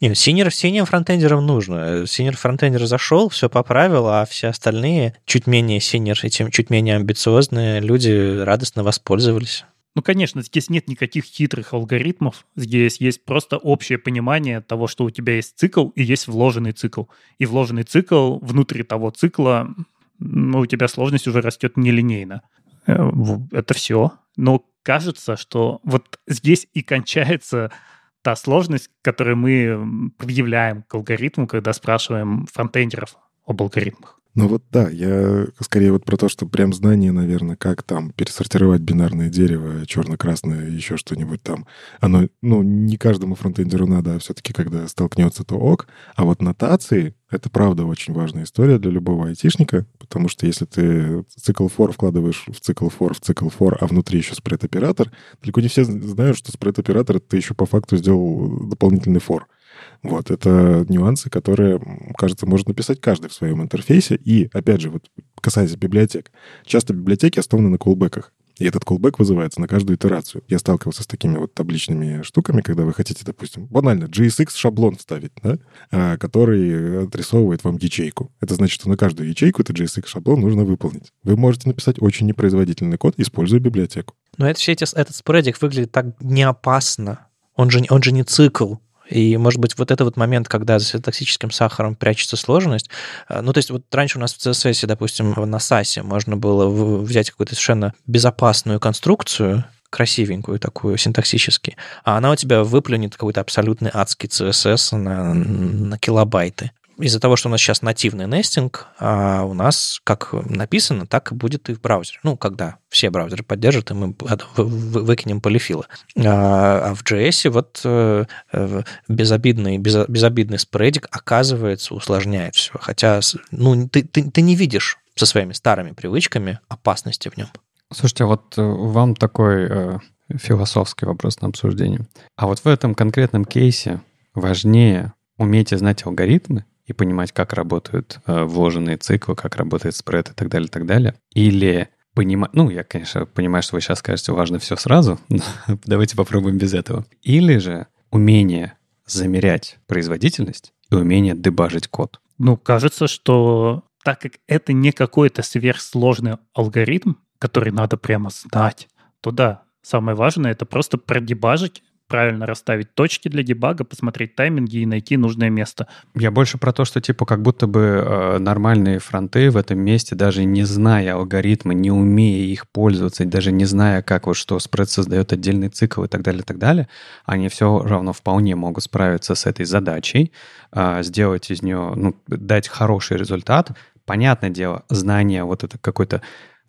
Не, ну, senior, senior фронтендерам нужно. Senior фронтендер зашел, все поправил, а все остальные, чуть менее senior и тем чуть менее амбициозные люди радостно воспользовались. Ну, конечно, здесь нет никаких хитрых алгоритмов. Здесь есть просто общее понимание того, что у тебя есть цикл и есть вложенный цикл. И вложенный цикл внутри того цикла, ну, у тебя сложность уже растет нелинейно. Э, это все. Но кажется, что вот здесь и кончается та сложность, которую мы предъявляем к алгоритму, когда спрашиваем фронтендеров об алгоритмах. Ну вот да, я скорее вот про то, что прям знание, наверное, как там пересортировать бинарное дерево, черно-красное, еще что-нибудь там. Оно, ну, не каждому фронтендеру надо, а все-таки, когда столкнется, то ок. А вот нотации — это правда очень важная история для любого айтишника, потому что если ты цикл for вкладываешь в цикл for, в цикл for, а внутри еще спред-оператор, далеко не все знают, что спред-оператор — ты еще по факту сделал дополнительный for. Вот, это нюансы, которые, кажется, может написать каждый в своем интерфейсе. И, опять же, вот касаясь библиотек, часто библиотеки основаны на колбеках. И этот callback вызывается на каждую итерацию. Я сталкивался с такими вот табличными штуками, когда вы хотите, допустим, банально JSX шаблон вставить, да, а, который отрисовывает вам ячейку. Это значит, что на каждую ячейку этот JSX шаблон нужно выполнить. Вы можете написать очень непроизводительный код, используя библиотеку. Но это все эти, этот спредик выглядит так неопасно. Он же, он же не цикл. И, может быть, вот это вот момент, когда за токсическим сахаром прячется сложность. Э, ну, то есть вот раньше у нас в CSS, допустим, на SAS можно было взять какую-то совершенно безопасную конструкцию, красивенькую такую синтаксически, а она у тебя выплюнет какой-то абсолютный адский CSS на, на килобайты из-за того, что у нас сейчас нативный нестинг, а у нас как написано, так и будет и в браузере. Ну, когда все браузеры поддержат, и мы выкинем полифилы. А, а в JS вот э, э, безобидный, безобидный спредик, оказывается, усложняет все. Хотя, ну, ты, ты, ты не видишь со своими старыми привычками опасности в нем. Слушайте, а вот э, вам такой э, философский вопрос на обсуждение. А вот в этом конкретном кейсе важнее уметь знать алгоритмы и понимать, как работают э, вложенные циклы, как работает спред и так далее, и так далее. Или понимать... Ну, я, конечно, понимаю, что вы сейчас скажете, важно все сразу, но давайте попробуем без этого. Или же умение замерять производительность и умение дебажить код. Ну, кажется, что так как это не какой-то сверхсложный алгоритм, который надо прямо знать, то да, самое важное — это просто продебажить правильно расставить точки для дебага, посмотреть тайминги и найти нужное место. Я больше про то, что типа как будто бы э, нормальные фронты в этом месте, даже не зная алгоритмы, не умея их пользоваться, даже не зная, как вот что спред создает отдельный цикл и так далее, и так далее, они все равно вполне могут справиться с этой задачей, э, сделать из нее, ну, дать хороший результат. Понятное дело, знание вот это какой-то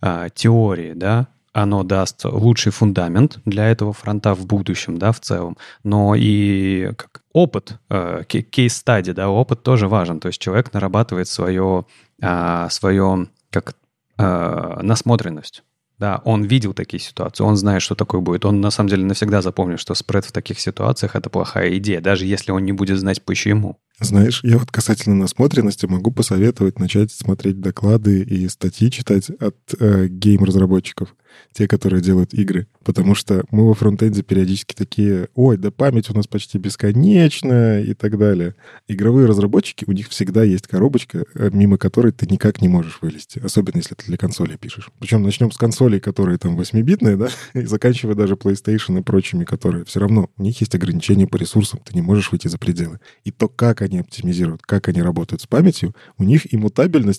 э, теории, да, оно даст лучший фундамент для этого фронта в будущем, да, в целом. Но и как опыт, э, кейс-стади, да, опыт тоже важен. То есть человек нарабатывает свое, э, свое как э, насмотренность. Да, он видел такие ситуации, он знает, что такое будет. Он на самом деле навсегда запомнит, что спред в таких ситуациях это плохая идея, даже если он не будет знать почему. Знаешь, я вот касательно насмотренности могу посоветовать начать смотреть доклады и статьи читать от э, гейм-разработчиков те, которые делают игры. Потому что мы во фронтенде периодически такие, ой, да память у нас почти бесконечная и так далее. Игровые разработчики, у них всегда есть коробочка, э, мимо которой ты никак не можешь вылезти. Особенно, если ты для консоли пишешь. Причем начнем с консолей, которые там 8-битные, да, и заканчивая даже PlayStation и прочими, которые все равно, у них есть ограничения по ресурсам, ты не можешь выйти за пределы. И то, как они оптимизируют, как они работают с памятью, у них и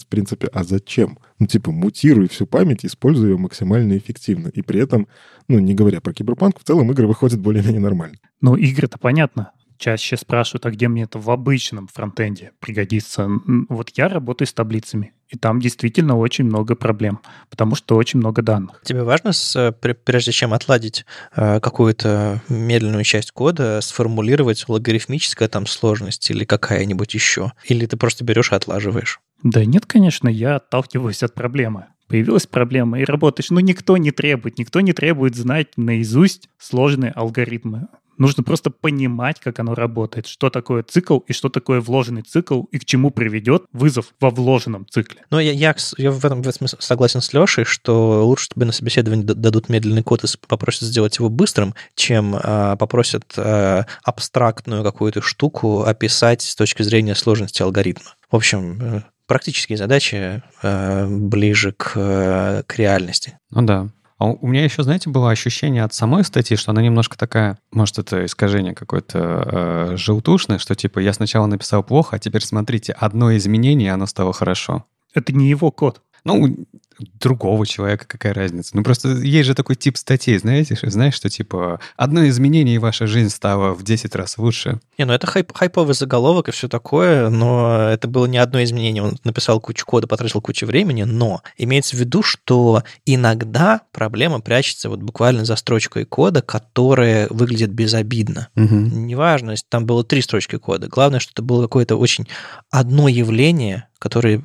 в принципе, а зачем? Ну, типа, мутируй всю память, используй ее максимально эффективно. И при этом, ну, не говоря про киберпанк, в целом игры выходят более-менее нормально. Ну, игры-то понятно. Чаще спрашивают, а где мне это в обычном фронтенде пригодится? Вот я работаю с таблицами, и там действительно очень много проблем, потому что очень много данных. Тебе важно, с, прежде чем отладить э, какую-то медленную часть кода, сформулировать логарифмическая там сложность или какая-нибудь еще? Или ты просто берешь и отлаживаешь? Да нет, конечно, я отталкиваюсь от проблемы. Появилась проблема, и работаешь. Ну, никто не требует, никто не требует знать наизусть сложные алгоритмы. Нужно просто понимать, как оно работает, что такое цикл и что такое вложенный цикл и к чему приведет вызов во вложенном цикле. Но я, я, я в, этом, этом согласен с Лешей, что лучше тебе на собеседовании дадут медленный код и попросят сделать его быстрым, чем э, попросят э, абстрактную какую-то штуку описать с точки зрения сложности алгоритма. В общем, э, практические задачи э, ближе к, э, к реальности. Ну да. А у меня еще, знаете, было ощущение от самой статьи, что она немножко такая, может, это искажение какое-то э, желтушное, что типа я сначала написал плохо, а теперь смотрите, одно изменение, оно стало хорошо. Это не его код. Ну, другого человека, какая разница? Ну, просто есть же такой тип статей, знаете, знаешь, что типа одно изменение, и ваша жизнь стала в 10 раз лучше. Не, ну это хайп, хайповый заголовок и все такое, но это было не одно изменение. Он написал кучу кода, потратил кучу времени, но имеется в виду, что иногда проблема прячется вот буквально за строчкой кода, которая выглядит безобидно. Угу. Неважно, если там было три строчки кода. Главное, что это было какое-то очень одно явление, которое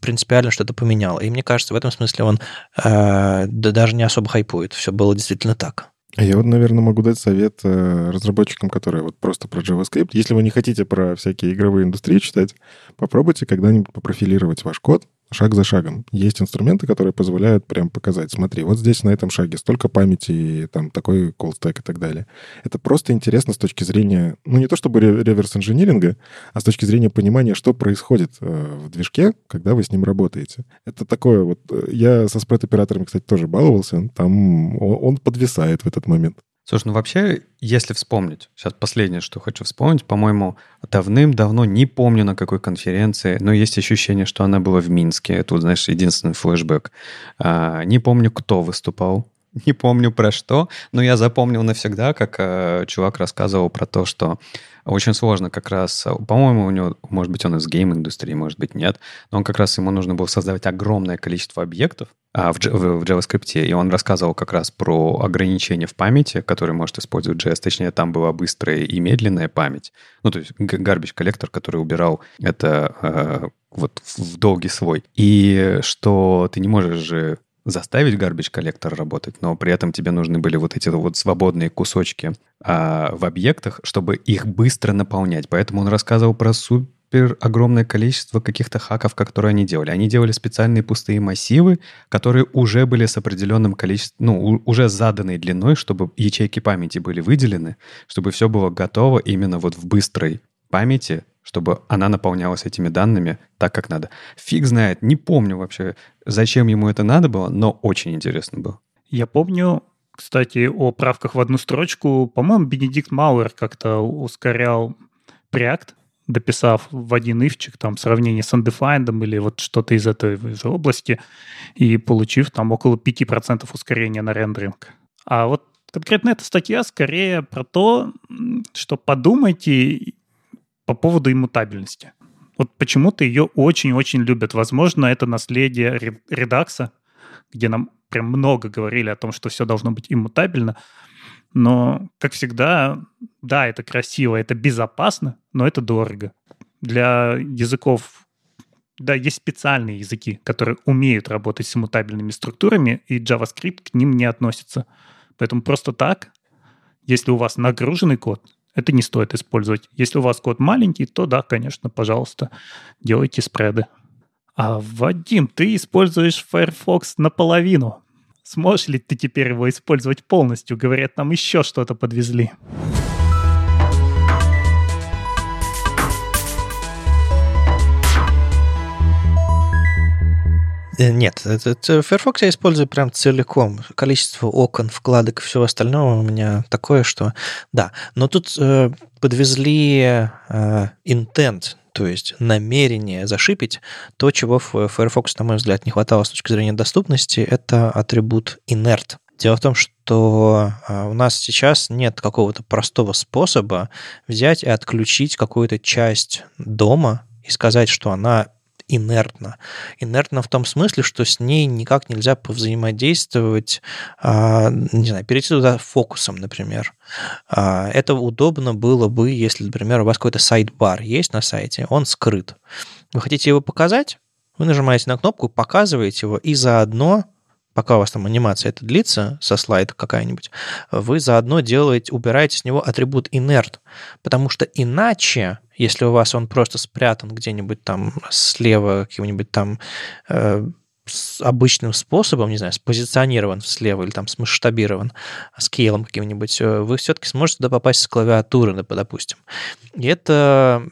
принципиально что-то поменяло. И мне кажется, в этом смысле он э, да, даже не особо хайпует. Все было действительно так. А я вот, наверное, могу дать совет э, разработчикам, которые вот просто про JavaScript. Если вы не хотите про всякие игровые индустрии читать, попробуйте когда-нибудь попрофилировать ваш код, шаг за шагом. Есть инструменты, которые позволяют прям показать, смотри, вот здесь на этом шаге столько памяти, там такой stack и так далее. Это просто интересно с точки зрения, ну не то чтобы реверс-инжиниринга, а с точки зрения понимания, что происходит э, в движке, когда вы с ним работаете. Это такое вот... Э, я со спред-операторами, кстати, тоже баловался. Там он подвисает в этот момент. Слушай, ну вообще, если вспомнить, сейчас последнее, что хочу вспомнить, по-моему, давным-давно, не помню на какой конференции, но есть ощущение, что она была в Минске. Тут, знаешь, единственный флешбэк. А, не помню, кто выступал, не помню про что, но я запомнил навсегда, как э, чувак рассказывал про то, что очень сложно как раз, по-моему, у него, может быть, он из гейм-индустрии, может быть, нет, но он как раз, ему нужно было создавать огромное количество объектов а, в, в, в JavaScript, и он рассказывал как раз про ограничения в памяти, которые может использовать JS, точнее, там была быстрая и медленная память, ну, то есть garbage коллектор, который убирал это э, вот в долгий свой, и что ты не можешь же заставить garbage коллектор работать, но при этом тебе нужны были вот эти вот свободные кусочки а, в объектах, чтобы их быстро наполнять. Поэтому он рассказывал про супер огромное количество каких-то хаков, которые они делали. Они делали специальные пустые массивы, которые уже были с определенным количеством, ну, уже заданной длиной, чтобы ячейки памяти были выделены, чтобы все было готово именно вот в быстрой памяти чтобы она наполнялась этими данными так, как надо. Фиг знает, не помню вообще, зачем ему это надо было, но очень интересно было. Я помню, кстати, о правках в одну строчку. По-моему, Бенедикт Мауэр как-то ускорял Preact, дописав в один ивчик там сравнение с undefined или вот что-то из этой же области и получив там около 5% ускорения на рендеринг. А вот конкретно эта статья скорее про то, что подумайте по поводу иммутабельности. Вот почему-то ее очень-очень любят. Возможно, это наследие редакса, где нам прям много говорили о том, что все должно быть иммутабельно. Но, как всегда, да, это красиво, это безопасно, но это дорого. Для языков, да, есть специальные языки, которые умеют работать с иммутабельными структурами, и JavaScript к ним не относится. Поэтому просто так, если у вас нагруженный код, это не стоит использовать. Если у вас код маленький, то да, конечно, пожалуйста, делайте спреды. А, Вадим, ты используешь Firefox наполовину. Сможешь ли ты теперь его использовать полностью? Говорят, нам еще что-то подвезли. Нет, этот Firefox я использую прям целиком. Количество окон, вкладок и всего остального у меня такое, что да. Но тут э, подвезли э, intent, то есть намерение зашипить. То, чего в Firefox, на мой взгляд, не хватало с точки зрения доступности, это атрибут inert. Дело в том, что э, у нас сейчас нет какого-то простого способа взять и отключить какую-то часть дома и сказать, что она инертна. Инертна в том смысле, что с ней никак нельзя повзаимодействовать, а, не знаю, перейти туда фокусом, например. А, это удобно было бы, если, например, у вас какой-то сайт-бар есть на сайте, он скрыт. Вы хотите его показать? Вы нажимаете на кнопку, показываете его, и заодно пока у вас там анимация это длится, со слайда какая-нибудь, вы заодно делаете, убираете с него атрибут inert, потому что иначе, если у вас он просто спрятан где-нибудь там слева каким-нибудь там э, обычным способом, не знаю, спозиционирован слева или там смасштабирован скейлом каким-нибудь, э, вы все-таки сможете туда попасть с клавиатуры, допустим. И это,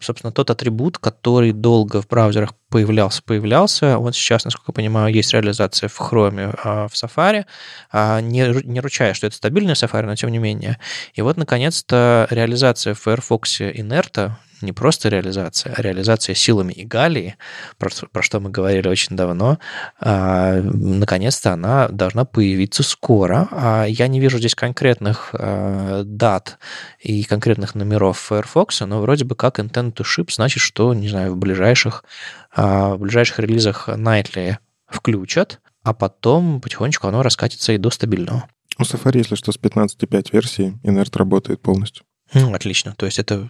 собственно, тот атрибут, который долго в браузерах появлялся, появлялся. Он сейчас, насколько я понимаю, есть реализация в Chrome, а в Safari. А не, не ручая, что это стабильный Safari, но тем не менее. И вот, наконец-то, реализация в Firefox инерта, не просто реализация, а реализация силами Игалии, про, про что мы говорили очень давно, а, наконец-то она должна появиться скоро. А я не вижу здесь конкретных а, дат и конкретных номеров Firefox, но вроде бы как intent to ship значит, что, не знаю, в ближайших, а, в ближайших релизах Nightly включат, а потом потихонечку оно раскатится и до стабильного. У Safari, если что, с 15.5 версии Inert работает полностью. Ну, отлично. То есть это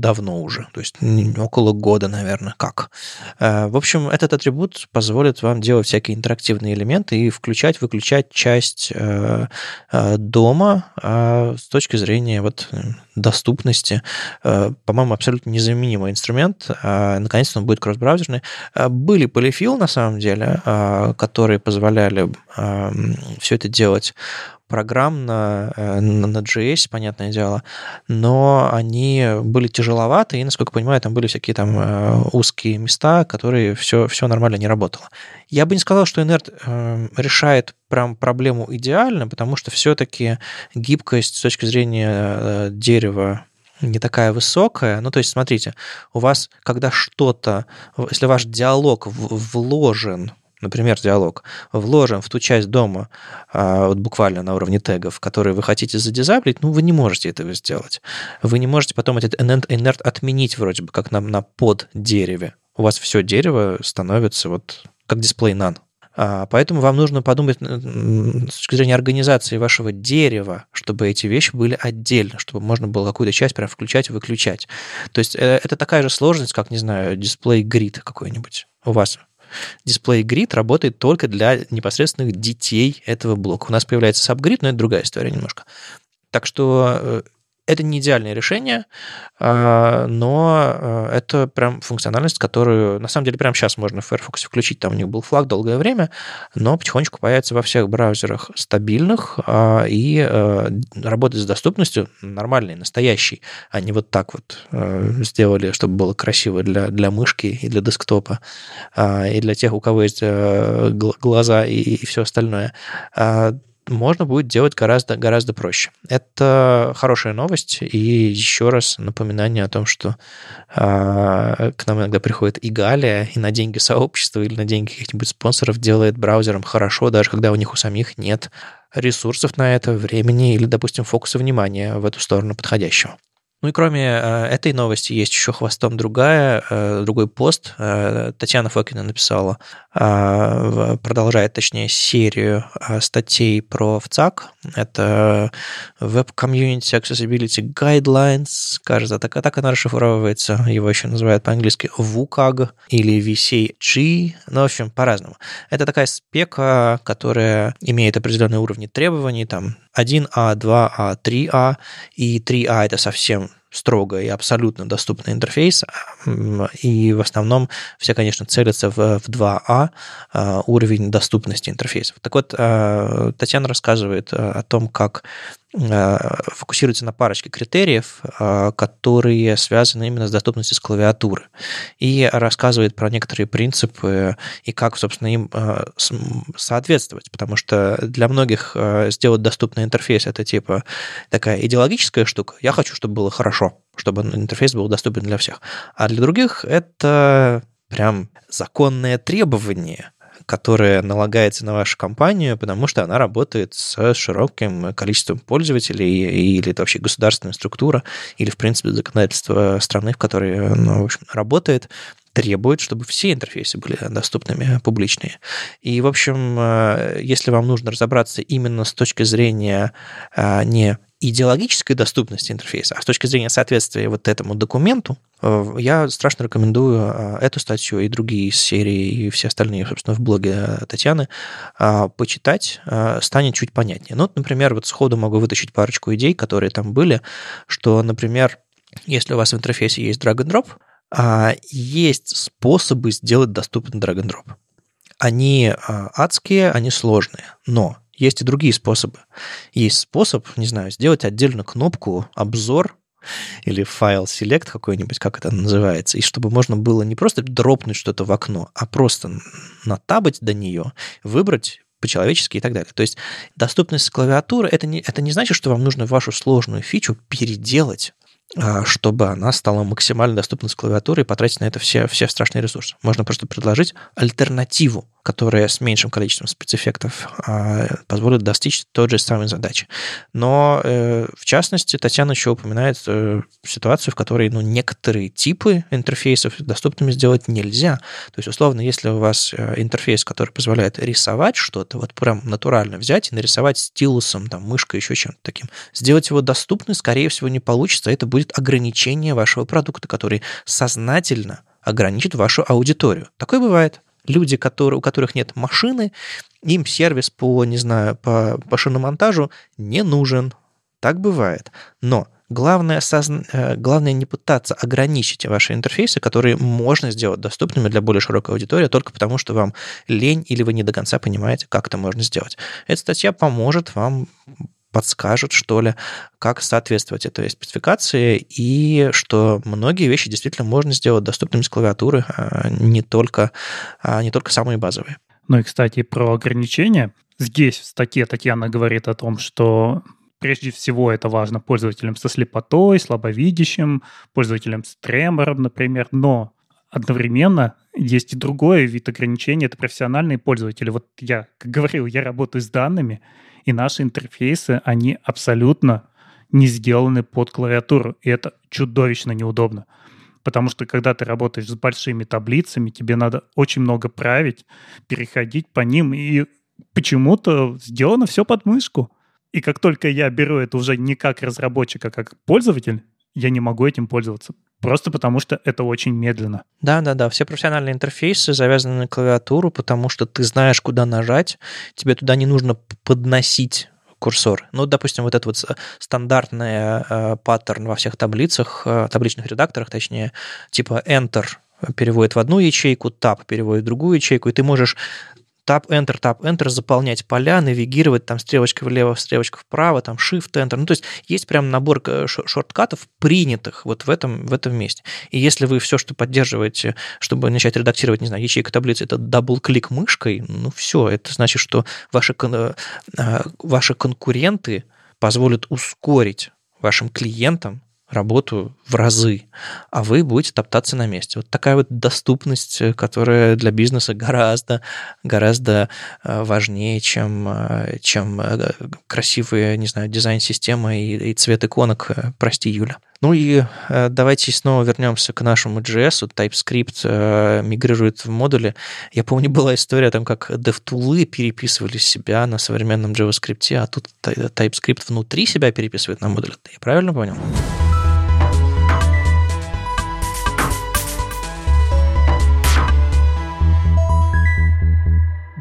давно уже, то есть около года, наверное, как. Э, в общем, этот атрибут позволит вам делать всякие интерактивные элементы и включать, выключать часть э, э, дома с точки зрения вот доступности. По-моему, абсолютно незаменимый инструмент. Наконец-то он будет кросс-браузерный. Были полифил, на самом деле, которые позволяли все это делать программно на, JS, понятное дело, но они были тяжеловаты, и, насколько я понимаю, там были всякие там э, узкие места, которые все, все нормально не работало. Я бы не сказал, что Inert э, решает прям проблему идеально, потому что все-таки гибкость с точки зрения э, дерева не такая высокая. Ну, то есть, смотрите, у вас, когда что-то, если ваш диалог вложен например, диалог, вложен в ту часть дома, а, вот буквально на уровне тегов, которые вы хотите задизаблить, ну, вы не можете этого сделать. Вы не можете потом этот inert отменить вроде бы, как на, на под дереве. У вас все дерево становится вот как дисплей none. А, поэтому вам нужно подумать с точки зрения организации вашего дерева, чтобы эти вещи были отдельно, чтобы можно было какую-то часть прям включать и выключать. То есть э, это такая же сложность, как, не знаю, дисплей грид какой-нибудь у вас дисплей грид работает только для непосредственных детей этого блока. У нас появляется сабгрид, но это другая история немножко. Так что э, это не идеальное решение, а, но э, это прям функциональность, которую на самом деле прямо сейчас можно в Firefox включить. Там у них был флаг долгое время, но потихонечку появится во всех браузерах стабильных а, и э, работает с доступностью нормальной, настоящей, а не вот так вот э, сделали, чтобы было красиво для, для мышки и для десктопа, а, и для тех, у кого есть глаза и, и все остальное можно будет делать гораздо, гораздо проще. Это хорошая новость, и еще раз напоминание о том, что э, к нам иногда приходит и Галия, и на деньги сообщества или на деньги каких-нибудь спонсоров делает браузером хорошо, даже когда у них у самих нет ресурсов на это, времени или, допустим, фокуса внимания в эту сторону подходящего. Ну и кроме э, этой новости есть еще хвостом другая, э, другой пост. Э, Татьяна Фокина написала, продолжает, точнее, серию статей про ВЦАК. Это Web Community Accessibility Guidelines, кажется, так, так она расшифровывается. Его еще называют по-английски WCAG или VCG. Ну, в общем, по-разному. Это такая спека, которая имеет определенные уровни требований, там 1А, 2А, 3А, и 3А это совсем строго и абсолютно доступный интерфейс, и в основном все, конечно, целятся в, в 2А а, уровень доступности интерфейсов. Так вот, а, Татьяна рассказывает а, о том, как фокусируется на парочке критериев, э, которые связаны именно с доступностью с клавиатуры. И рассказывает про некоторые принципы и как, собственно, им э, соответствовать. Потому что для многих сделать доступный интерфейс – это типа такая идеологическая штука. Я хочу, чтобы было хорошо, чтобы интерфейс был доступен для всех. А для других это прям законное требование, которая налагается на вашу компанию, потому что она работает с широким количеством пользователей, или это вообще государственная структура, или, в принципе, законодательство страны, в которой она, в общем, работает, требует, чтобы все интерфейсы были доступными, публичные. И, в общем, э, если вам нужно разобраться именно с точки зрения э, не идеологической доступности интерфейса, а с точки зрения соответствия вот этому документу, э, я страшно рекомендую э, эту статью и другие из серии, и все остальные, собственно, в блоге Татьяны почитать, станет чуть понятнее. Ну, например, вот сходу могу вытащить парочку идей, которые там были, что, например, если у вас в интерфейсе есть drag-and-drop, есть способы сделать доступен drag-and-drop. Они адские, они сложные, но есть и другие способы. Есть способ, не знаю, сделать отдельно кнопку «Обзор» или файл select какой-нибудь, как это называется, и чтобы можно было не просто дропнуть что-то в окно, а просто натабать до нее, выбрать по-человечески и так далее. То есть доступность клавиатуры это не, это не значит, что вам нужно вашу сложную фичу переделать а, чтобы она стала максимально доступна с клавиатуры и потратить на это все, все страшные ресурсы. Можно просто предложить альтернативу, которая с меньшим количеством спецэффектов а, позволит достичь той же самой задачи. Но, э, в частности, Татьяна еще упоминает э, ситуацию, в которой ну, некоторые типы интерфейсов доступными сделать нельзя. То есть, условно, если у вас э, интерфейс, который позволяет рисовать что-то, вот прям натурально взять и нарисовать стилусом, там, мышкой, еще чем-то таким, сделать его доступным, скорее всего, не получится. Это будет ограничение вашего продукта, который сознательно ограничит вашу аудиторию. Такое бывает. Люди, которые, у которых нет машины, им сервис по, не знаю, по, по шиномонтажу не нужен. Так бывает. Но главное, созна... Э, главное не пытаться ограничить ваши интерфейсы, которые можно сделать доступными для более широкой аудитории, только потому что вам лень или вы не до конца понимаете, как это можно сделать. Эта статья поможет вам подскажет, что ли, как соответствовать этой спецификации, и что многие вещи действительно можно сделать доступными с клавиатуры, а не только, а не только самые базовые. Ну и, кстати, про ограничения. Здесь в статье Татьяна говорит о том, что прежде всего это важно пользователям со слепотой, слабовидящим, пользователям с тремором, например, но одновременно есть и другой вид ограничений, это профессиональные пользователи. Вот я, как говорил, я работаю с данными, и наши интерфейсы, они абсолютно не сделаны под клавиатуру, и это чудовищно неудобно. Потому что когда ты работаешь с большими таблицами, тебе надо очень много править, переходить по ним, и почему-то сделано все под мышку. И как только я беру это уже не как разработчик, а как пользователь, я не могу этим пользоваться. Просто потому что это очень медленно. Да, да, да. Все профессиональные интерфейсы завязаны на клавиатуру, потому что ты знаешь, куда нажать. Тебе туда не нужно подносить курсор. Ну, допустим, вот этот вот стандартный э, паттерн во всех таблицах, э, табличных редакторах, точнее, типа Enter переводит в одну ячейку, Tab переводит в другую ячейку, и ты можешь Tab Enter, Tab Enter, заполнять поля, навигировать там стрелочка влево, стрелочка вправо, там Shift Enter. Ну, то есть есть прям набор э, шорткатов, принятых вот в этом, в этом месте. И если вы все, что поддерживаете, чтобы начать редактировать, не знаю, ячейка таблицы, это double click мышкой, ну, все, это значит, что ваши, э, ваши конкуренты позволят ускорить вашим клиентам работу в разы, а вы будете топтаться на месте. Вот такая вот доступность, э, которая для бизнеса гораздо, гораздо э, важнее, чем, э, чем красивые, не знаю, дизайн-системы и, и цвет иконок. Прости, Юля. Ну и давайте снова вернемся к нашему JS. TypeScript мигрирует в модули. Я помню, была история там, как DevTools переписывали себя на современном JavaScript, а тут TypeScript внутри себя переписывает на модули. Я правильно понял?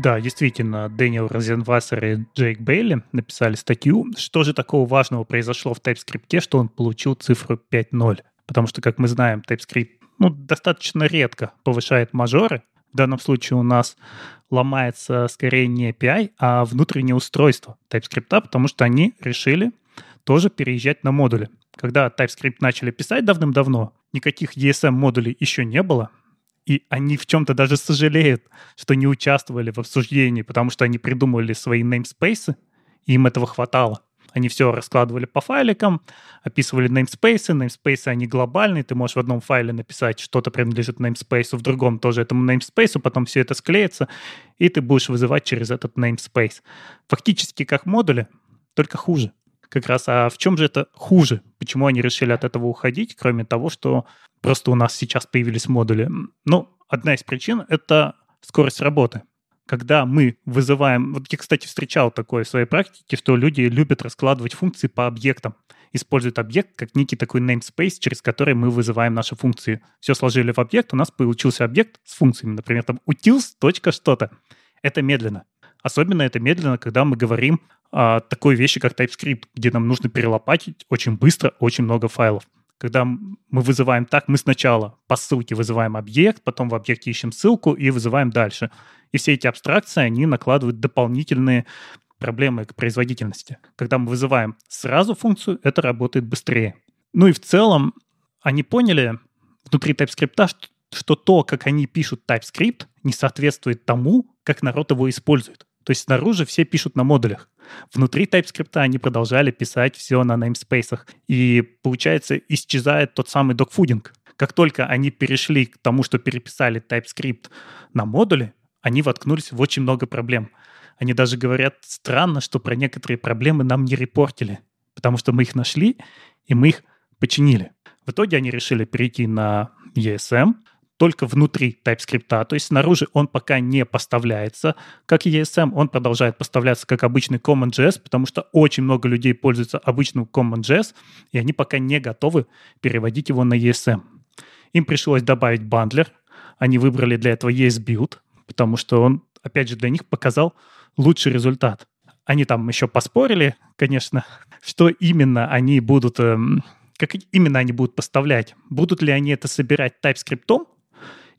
Да, действительно, Дэниел Розенвассер и Джейк Бейли написали статью, что же такого важного произошло в TypeScript, что он получил цифру 5.0. Потому что, как мы знаем, TypeScript ну, достаточно редко повышает мажоры. В данном случае у нас ломается скорее не API, а внутреннее устройство TypeScript, потому что они решили тоже переезжать на модули. Когда TypeScript начали писать давным-давно, никаких ESM-модулей еще не было, и они в чем-то даже сожалеют, что не участвовали в обсуждении, потому что они придумывали свои namespace, и им этого хватало. Они все раскладывали по файликам, описывали namespace, namespace они глобальные, ты можешь в одном файле написать, что-то принадлежит namespace, в другом тоже этому namespace, потом все это склеится, и ты будешь вызывать через этот namespace. Фактически как модули, только хуже как раз, а в чем же это хуже? Почему они решили от этого уходить, кроме того, что просто у нас сейчас появились модули? Ну, одна из причин — это скорость работы. когда мы вызываем... Вот я, кстати, встречал такое в своей практике, что люди любят раскладывать функции по объектам. Используют объект как некий такой namespace, через который мы вызываем наши функции. Все сложили в объект, у нас получился объект с функциями. Например, там utils. что-то. Это медленно. Особенно это медленно, когда мы говорим о такой вещи, как TypeScript, где нам нужно перелопатить очень быстро очень много файлов. Когда мы вызываем так, мы сначала по ссылке вызываем объект, потом в объекте ищем ссылку и вызываем дальше. И все эти абстракции, они накладывают дополнительные проблемы к производительности. Когда мы вызываем сразу функцию, это работает быстрее. Ну и в целом они поняли внутри TypeScript, что, что то, как они пишут TypeScript, не соответствует тому, как народ его использует. То есть снаружи все пишут на модулях. Внутри TypeScript они продолжали писать все на namespace. И, получается, исчезает тот самый докфудинг. Как только они перешли к тому, что переписали TypeScript на модули, они воткнулись в очень много проблем. Они даже говорят странно, что про некоторые проблемы нам не репортили, потому что мы их нашли, и мы их починили. В итоге они решили перейти на ESM, только внутри TypeScript, то есть снаружи он пока не поставляется как ESM, он продолжает поставляться как обычный CommonJS, потому что очень много людей пользуются обычным CommonJS, и они пока не готовы переводить его на ESM. Им пришлось добавить бандлер, они выбрали для этого ESBuild, потому что он, опять же, для них показал лучший результат. Они там еще поспорили, конечно, что именно они будут, эм, как именно они будут поставлять. Будут ли они это собирать TypeScript,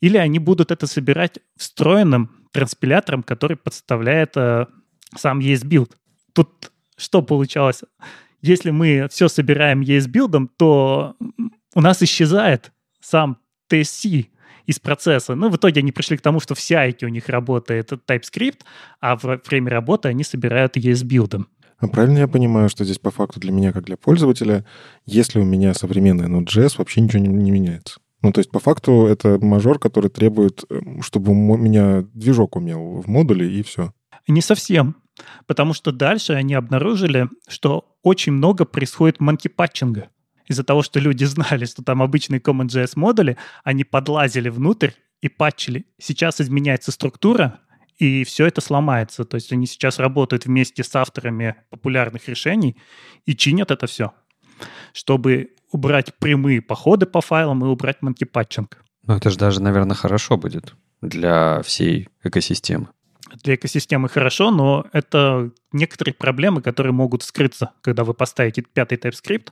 или они будут это собирать встроенным транспилятором, который подставляет э, сам ESBuild. Тут что получалось? Если мы все собираем ESBuild, то у нас исчезает сам TSC из процесса. Ну, в итоге они пришли к тому, что в CI у них работает TypeScript, а в время работы они собирают ESBuild. А правильно я понимаю, что здесь по факту для меня, как для пользователя, если у меня современная Node.js, вообще ничего не, не меняется? Ну, то есть, по факту, это мажор, который требует, эм, чтобы у меня движок умел в модуле, и все. Не совсем. Потому что дальше они обнаружили, что очень много происходит манкипатчинга. Из-за того, что люди знали, что там обычные CommonJS модули, они подлазили внутрь и патчили. Сейчас изменяется структура, и все это сломается. То есть они сейчас работают вместе с авторами популярных решений и чинят это все, чтобы убрать прямые походы по файлам и убрать манкипатчинг. Ну, это же даже, наверное, хорошо будет для всей экосистемы. Для экосистемы хорошо, но это некоторые проблемы, которые могут скрыться, когда вы поставите пятый TypeScript,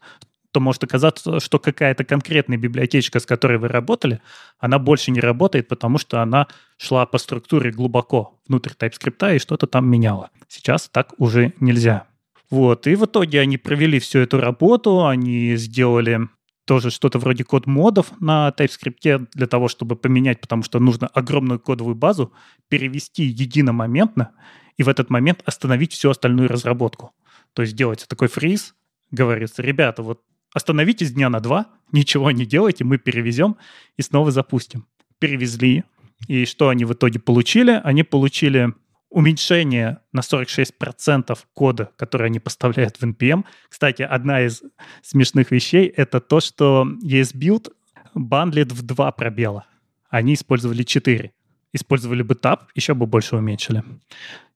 то может оказаться, что какая-то конкретная библиотечка, с которой вы работали, она больше не работает, потому что она шла по структуре глубоко внутрь TypeScript и что-то там меняла. Сейчас так уже нельзя. Вот, и в итоге они провели всю эту работу, они сделали тоже что-то вроде код-модов на TypeScript для того, чтобы поменять, потому что нужно огромную кодовую базу перевести единомоментно и в этот момент остановить всю остальную разработку. То есть делается такой фриз, говорится, ребята, вот остановитесь дня на два, ничего не делайте, мы перевезем и снова запустим. Перевезли, и что они в итоге получили? Они получили уменьшение на 46% кода, который они поставляют в NPM. Кстати, одна из смешных вещей — это то, что ESBuild бандлит в два пробела. Они использовали 4. Использовали бы TAP, еще бы больше уменьшили.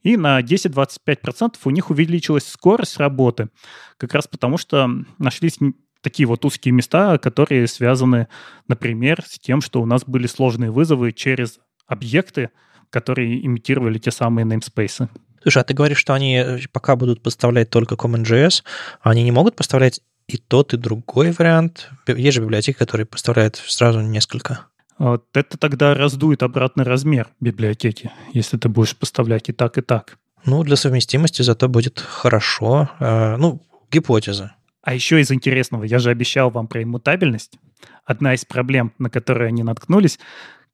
И на 10-25% у них увеличилась скорость работы, как раз потому что нашлись такие вот узкие места, которые связаны, например, с тем, что у нас были сложные вызовы через объекты, которые имитировали те самые namespace. Слушай, а ты говоришь, что они э, пока будут поставлять только CommonJS, а они не могут поставлять и тот, и другой вариант? Есть же библиотеки, которые поставляют сразу несколько. Вот это тогда раздует обратный размер библиотеки, если ты будешь поставлять и так, и так. Ну, для совместимости зато будет хорошо. Э, ну, гипотеза. А еще из интересного, я же обещал вам про иммутабельность. Одна из проблем, на которые они наткнулись,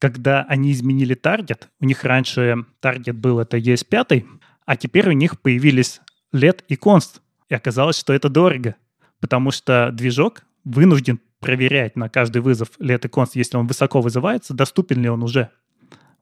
когда они изменили таргет, у них раньше таргет был это ES5, а теперь у них появились LED и const. И оказалось, что это дорого, потому что движок вынужден проверять на каждый вызов LED и const, если он высоко вызывается, доступен ли он уже.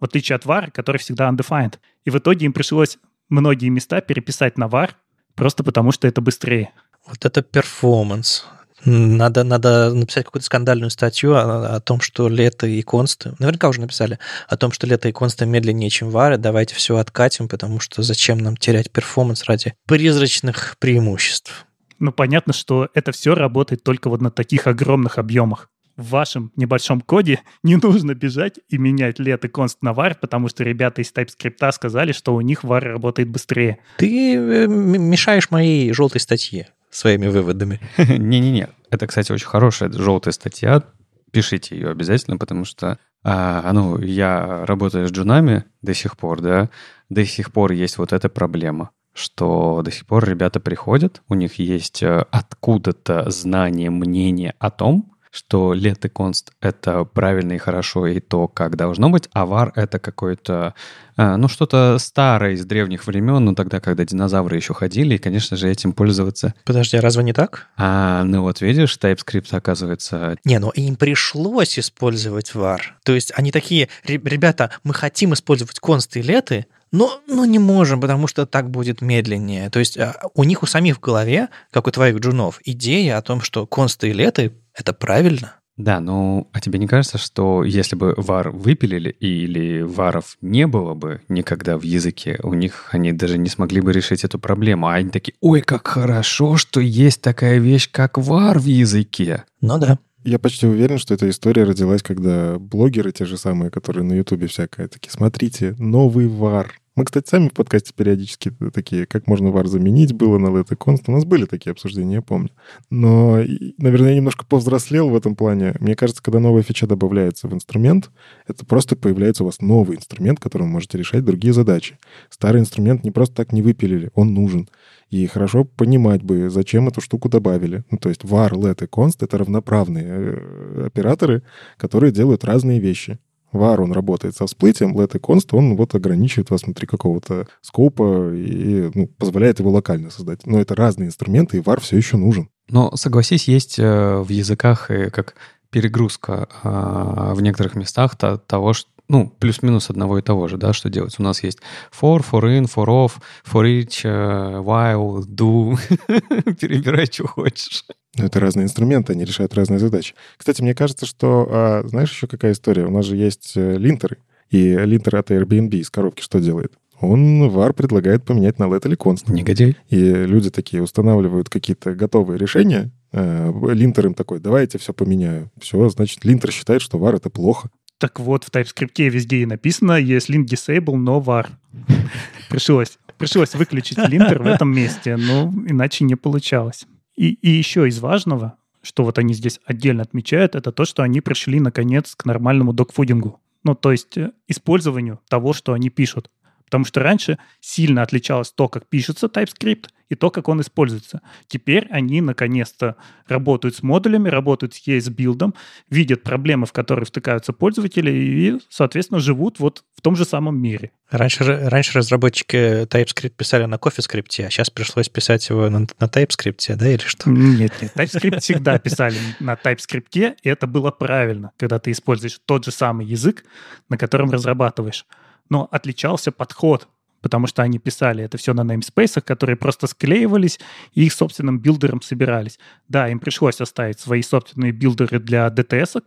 В отличие от var, который всегда undefined. И в итоге им пришлось многие места переписать на var, просто потому что это быстрее. Вот это перформанс. Надо, надо написать какую-то скандальную статью о, о том, что лето и консты, наверняка уже написали, о том, что лето и консты медленнее, чем вары, давайте все откатим, потому что зачем нам терять перформанс ради призрачных преимуществ. Ну, понятно, что это все работает только вот на таких огромных объемах. В вашем небольшом коде не нужно бежать и менять лет и конст на var, потому что ребята из TypeScript сказали, что у них var работает быстрее. Ты э, мешаешь моей желтой статье своими выводами. Не-не-не. Это, кстати, очень хорошая желтая статья. Пишите ее обязательно, потому что а, ну, я работаю с джунами до сих пор, да, до сих пор есть вот эта проблема что до сих пор ребята приходят, у них есть э, откуда-то знание, мнение о том, что лет и конст — это правильно и хорошо, и то, как должно быть, а вар — это какое-то, э, ну, что-то старое из древних времен, ну, тогда, когда динозавры еще ходили, и, конечно же, этим пользоваться. Подожди, а разве не так? А, ну вот видишь, TypeScript, оказывается... Не, ну им пришлось использовать var. То есть они такие, ребята, мы хотим использовать консты и леты, но, но не можем, потому что так будет медленнее. То есть а, у них у самих в голове, как у твоих джунов, идея о том, что консты и леты — это правильно. Да, ну, а тебе не кажется, что если бы вар выпилили или варов не было бы никогда в языке, у них они даже не смогли бы решить эту проблему, а они такие, ой, как хорошо, что есть такая вещь, как вар в языке. Ну да. Я почти уверен, что эта история родилась, когда блогеры, те же самые, которые на Ютубе всякое, такие, смотрите, новый вар. Мы, кстати, сами в подкасте периодически такие, как можно вар заменить, было на Let Const. У нас были такие обсуждения, я помню. Но, наверное, я немножко повзрослел в этом плане. Мне кажется, когда новая фича добавляется в инструмент, это просто появляется у вас новый инструмент, которым вы можете решать другие задачи. Старый инструмент не просто так не выпилили, он нужен. И хорошо понимать бы, зачем эту штуку добавили. Ну, то есть var, let и const — это равноправные э, операторы, которые делают разные вещи. Var, он работает со всплытием, let и const, он вот ограничивает вас внутри какого-то скопа и ну, позволяет его локально создать. Но это разные инструменты, и var все еще нужен. Но, согласись, есть э, в языках как перегрузка а, в некоторых местах того, что ну, плюс-минус одного и того же, да, что делать. У нас есть for, for in, for off, for each, uh, while, do. Перебирай, что хочешь. Это разные инструменты, они решают разные задачи. Кстати, мне кажется, что... А, знаешь еще какая история? У нас же есть э, линтеры. И линтер от Airbnb из коробки что делает? Он var предлагает поменять на let или const. Негодяй. И люди такие устанавливают какие-то готовые решения. Э, линтер им такой, давайте все поменяю. Все, значит, линтер считает, что var это плохо. Так вот, в TypeScript везде и написано есть lint disable, но var. Пришлось, пришлось выключить линтер в этом месте, но иначе не получалось. И, и еще из важного, что вот они здесь отдельно отмечают, это то, что они пришли, наконец, к нормальному докфудингу. Ну, то есть э, использованию того, что они пишут. Потому что раньше сильно отличалось то, как пишется TypeScript, и то, как он используется. Теперь они наконец-то работают с модулями, работают с ES-билдом, видят проблемы, в которые втыкаются пользователи, и, соответственно, живут вот в том же самом мире. Раньше, раньше разработчики TypeScript писали на CoffeeScript, а сейчас пришлось писать его на, на TypeScript, да, или что? Нет, нет, TypeScript всегда писали на TypeScript, и это было правильно, когда ты используешь тот же самый язык, на котором разрабатываешь но отличался подход, потому что они писали это все на namespace, которые просто склеивались и их собственным билдером собирались. Да, им пришлось оставить свои собственные билдеры для DTS,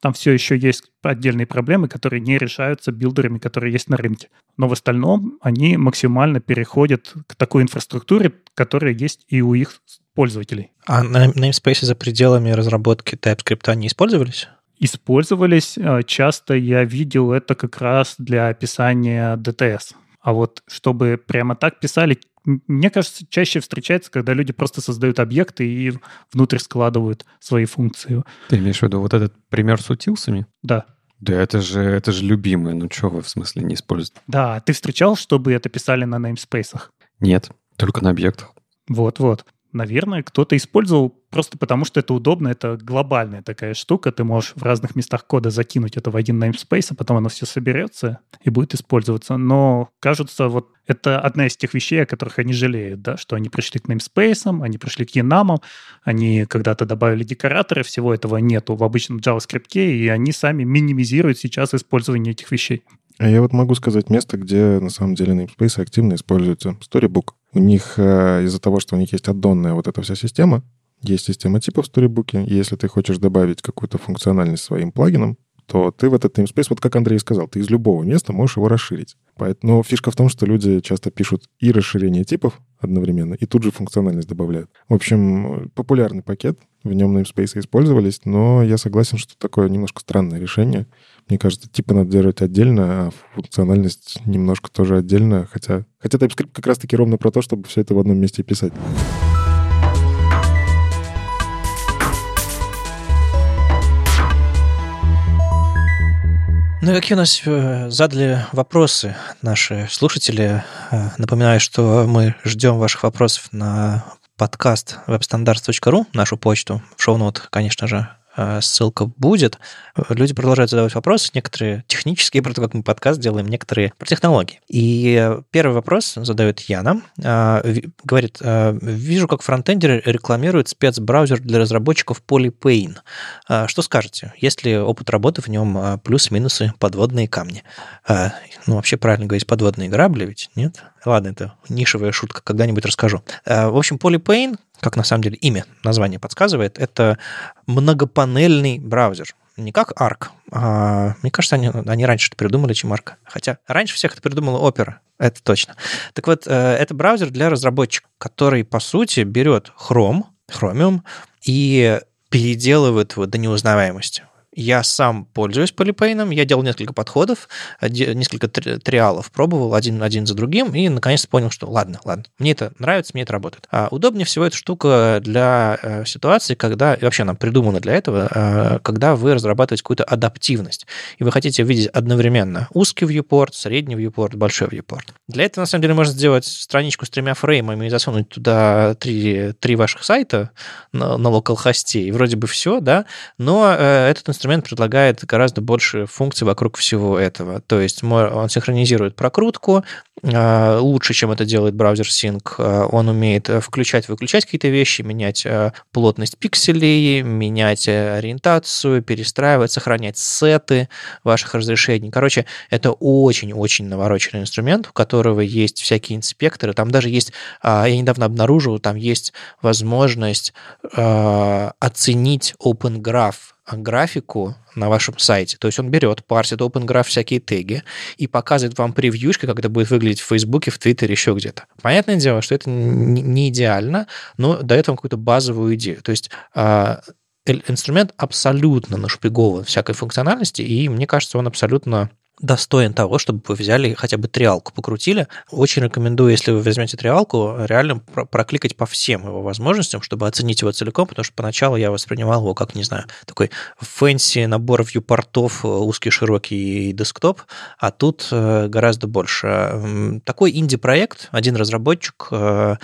там все еще есть отдельные проблемы, которые не решаются билдерами, которые есть на рынке. Но в остальном они максимально переходят к такой инфраструктуре, которая есть и у их пользователей. А namespace за пределами разработки TypeScript не использовались? Использовались. Э, часто я видел это как раз для описания DTS. А вот чтобы прямо так писали, мне кажется, чаще встречается, когда люди просто создают объекты и внутрь складывают свои функции. Ты имеешь в виду вот этот пример с утилсами? Да. Да это же, это же любимый. Ну что вы в смысле не используете? Да, ты встречал, чтобы это писали на namespace? Нет, только на объектах. Вот-вот. Наверное, кто-то использовал просто потому, что это удобно, это глобальная такая штука. Ты можешь в разных местах кода закинуть это в один namespace, а потом оно все соберется и будет использоваться. Но, кажется, вот это одна из тех вещей, о которых они жалеют, да, что они пришли к namespace, они пришли к enum, они когда-то добавили декораторы, всего этого нету в обычном JavaScript, и они сами минимизируют сейчас использование этих вещей. А я вот могу сказать место, где на самом деле namespace активно используется. Storybook. У них э, из-за того, что у них есть аддонная вот эта вся система, есть система типов в Storybook. Если ты хочешь добавить какую-то функциональность своим плагином, то ты в этот namespace, вот как Андрей сказал, ты из любого места можешь его расширить. Но фишка в том, что люди часто пишут и расширение типов одновременно, и тут же функциональность добавляют. В общем, популярный пакет, в нем namespace использовались, но я согласен, что такое немножко странное решение. Мне кажется, типы надо держать отдельно, а функциональность немножко тоже отдельно, хотя, хотя TypeScript как раз-таки ровно про то, чтобы все это в одном месте писать. Ну какие у нас э, задали вопросы наши слушатели? Э, напоминаю, что мы ждем ваших вопросов на подкаст webstandards.ru, нашу почту. В шоу-нот, конечно же, ссылка будет. Люди продолжают задавать вопросы, некоторые технические, про то, как мы подкаст делаем, некоторые про технологии. И первый вопрос задает Яна. Э, говорит, э, вижу, как фронтендеры рекламируют спецбраузер для разработчиков Polypain. Что скажете? Есть ли опыт работы в нем плюс-минусы, подводные камни? Ну, вообще правильно говорить, подводные грабли ведь, нет? Ладно, это нишевая шутка, когда-нибудь расскажу. В общем, Polypain как на самом деле имя, название подсказывает, это многопанельный браузер. Не как Arc. А, мне кажется, они, они раньше это придумали, чем Arc. Хотя раньше всех это придумала Opera, это точно. Так вот, э, это браузер для разработчиков, который, по сути, берет Chrome, Chromium и переделывает его до неузнаваемости. Я сам пользуюсь полипейном, я делал несколько подходов, несколько триалов пробовал один, один за другим, и наконец понял, что ладно, ладно, мне это нравится, мне это работает. А удобнее всего эта штука для э, ситуации, когда, и вообще она придумана для этого, э, когда вы разрабатываете какую-то адаптивность, и вы хотите видеть одновременно узкий viewport, средний viewport, большой viewport. Для этого, на самом деле, можно сделать страничку с тремя фреймами и засунуть туда три, три ваших сайта на, на локал-хосте, и вроде бы все, да, но э, этот инструмент инструмент предлагает гораздо больше функций вокруг всего этого. То есть он синхронизирует прокрутку, лучше, чем это делает браузер Sync. А, он умеет э, включать, выключать какие-то вещи, менять э, плотность пикселей, менять э, ориентацию, перестраивать, сохранять сеты ваших разрешений. Короче, это очень-очень навороченный инструмент, у которого есть всякие инспекторы. Там даже есть, а, я недавно обнаружил, там есть возможность оценить Open Graph графику на вашем сайте. То есть он берет, парсит Open Graph всякие теги и показывает вам превьюшка, как это будет выглядеть в Фейсбуке, в Твиттере, еще где-то. Понятное дело, что это не идеально, но дает вам какую-то базовую идею. То есть а, инструмент абсолютно нашпигован всякой функциональности, и мне кажется, он абсолютно достоин того, чтобы вы взяли хотя бы триалку, покрутили. Очень рекомендую, если вы возьмете триалку, реально прокликать по всем его возможностям, чтобы оценить его целиком, потому что поначалу я воспринимал его как, не знаю, такой fancy набор вьюпортов, э, узкий, широкий десктоп, а тут э, гораздо больше. Такой инди-проект, один разработчик, э,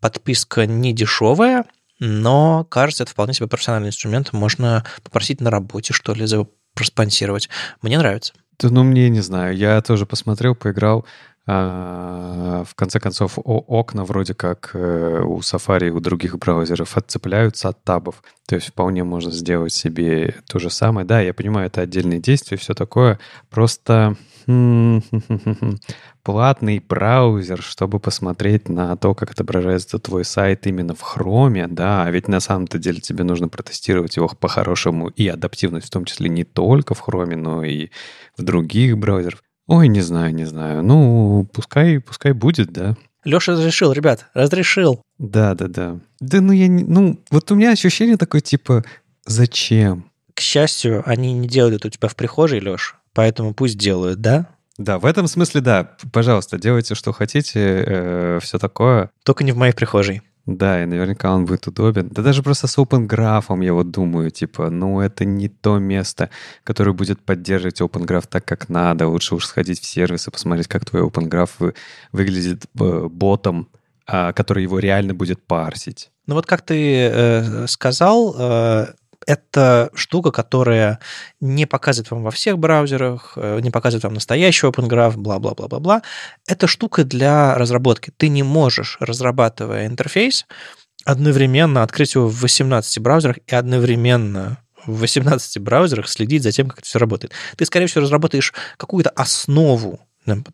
подписка не дешевая, но, кажется, это вполне себе профессиональный инструмент. Можно попросить на работе, что ли, за проспонсировать. Мне нравится. Да, ну, мне не знаю. Я тоже посмотрел, поиграл. А, в конце концов, окна вроде как э, у Safari и у других браузеров отцепляются от табов. То есть вполне можно сделать себе то же самое. Да, я понимаю, это отдельные действия, все такое. Просто платный браузер, чтобы посмотреть на то, как отображается твой сайт именно в хроме, да, а ведь на самом-то деле тебе нужно протестировать его по-хорошему и адаптивность в том числе не только в хроме, но и в других браузерах. Ой, не знаю, не знаю. Ну, пускай, пускай будет, да. Леша разрешил, ребят, разрешил. Да, да, да. Да, ну я не... Ну, вот у меня ощущение такое, типа, зачем? К счастью, они не делают это у тебя в прихожей, Леш, поэтому пусть делают, да? Да, в этом смысле, да. Пожалуйста, делайте, что хотите, э, все такое. Только не в моей прихожей. Да, и наверняка он будет удобен. Да даже просто с Open Graph, я вот думаю, типа, ну это не то место, которое будет поддерживать Open Graph так, как надо. Лучше уж сходить в сервис и посмотреть, как твой Open Graph выглядит э, ботом, э, который его реально будет парсить. Ну вот как ты э, сказал, э, это штука, которая не показывает вам во всех браузерах, э, не показывает вам настоящий Open Graph, бла-бла-бла-бла-бла. Это штука для разработки. Ты не можешь, разрабатывая интерфейс, одновременно открыть его в 18 браузерах и одновременно в 18 браузерах следить за тем, как это все работает. Ты, скорее всего, разработаешь какую-то основу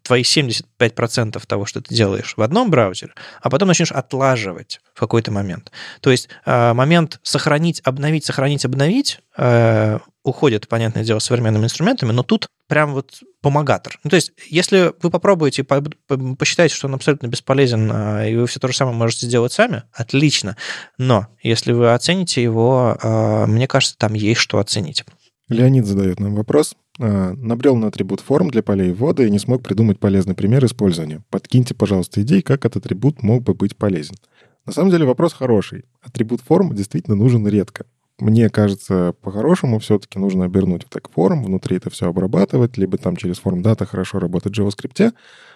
твои 75% того, что ты делаешь в одном браузере, а потом начнешь отлаживать в какой-то момент. То есть э, момент сохранить, обновить, сохранить, обновить э, уходит, понятное дело, современными инструментами, но тут прям вот помогатор. Ну, то есть, если вы попробуете и посчитаете, что он абсолютно бесполезен, э, и вы все то же самое можете сделать сами, отлично. Но если вы оцените его, э, мне кажется, там есть что оценить. Леонид задает нам вопрос. А, набрел на атрибут форм для полей ввода и не смог придумать полезный пример использования. Подкиньте, пожалуйста, идеи, как этот атрибут мог бы быть полезен. На самом деле вопрос хороший. Атрибут форм действительно нужен редко. Мне кажется, по-хорошему все-таки нужно обернуть в так форм, внутри это все обрабатывать, либо там через форм дата хорошо работать в JavaScript.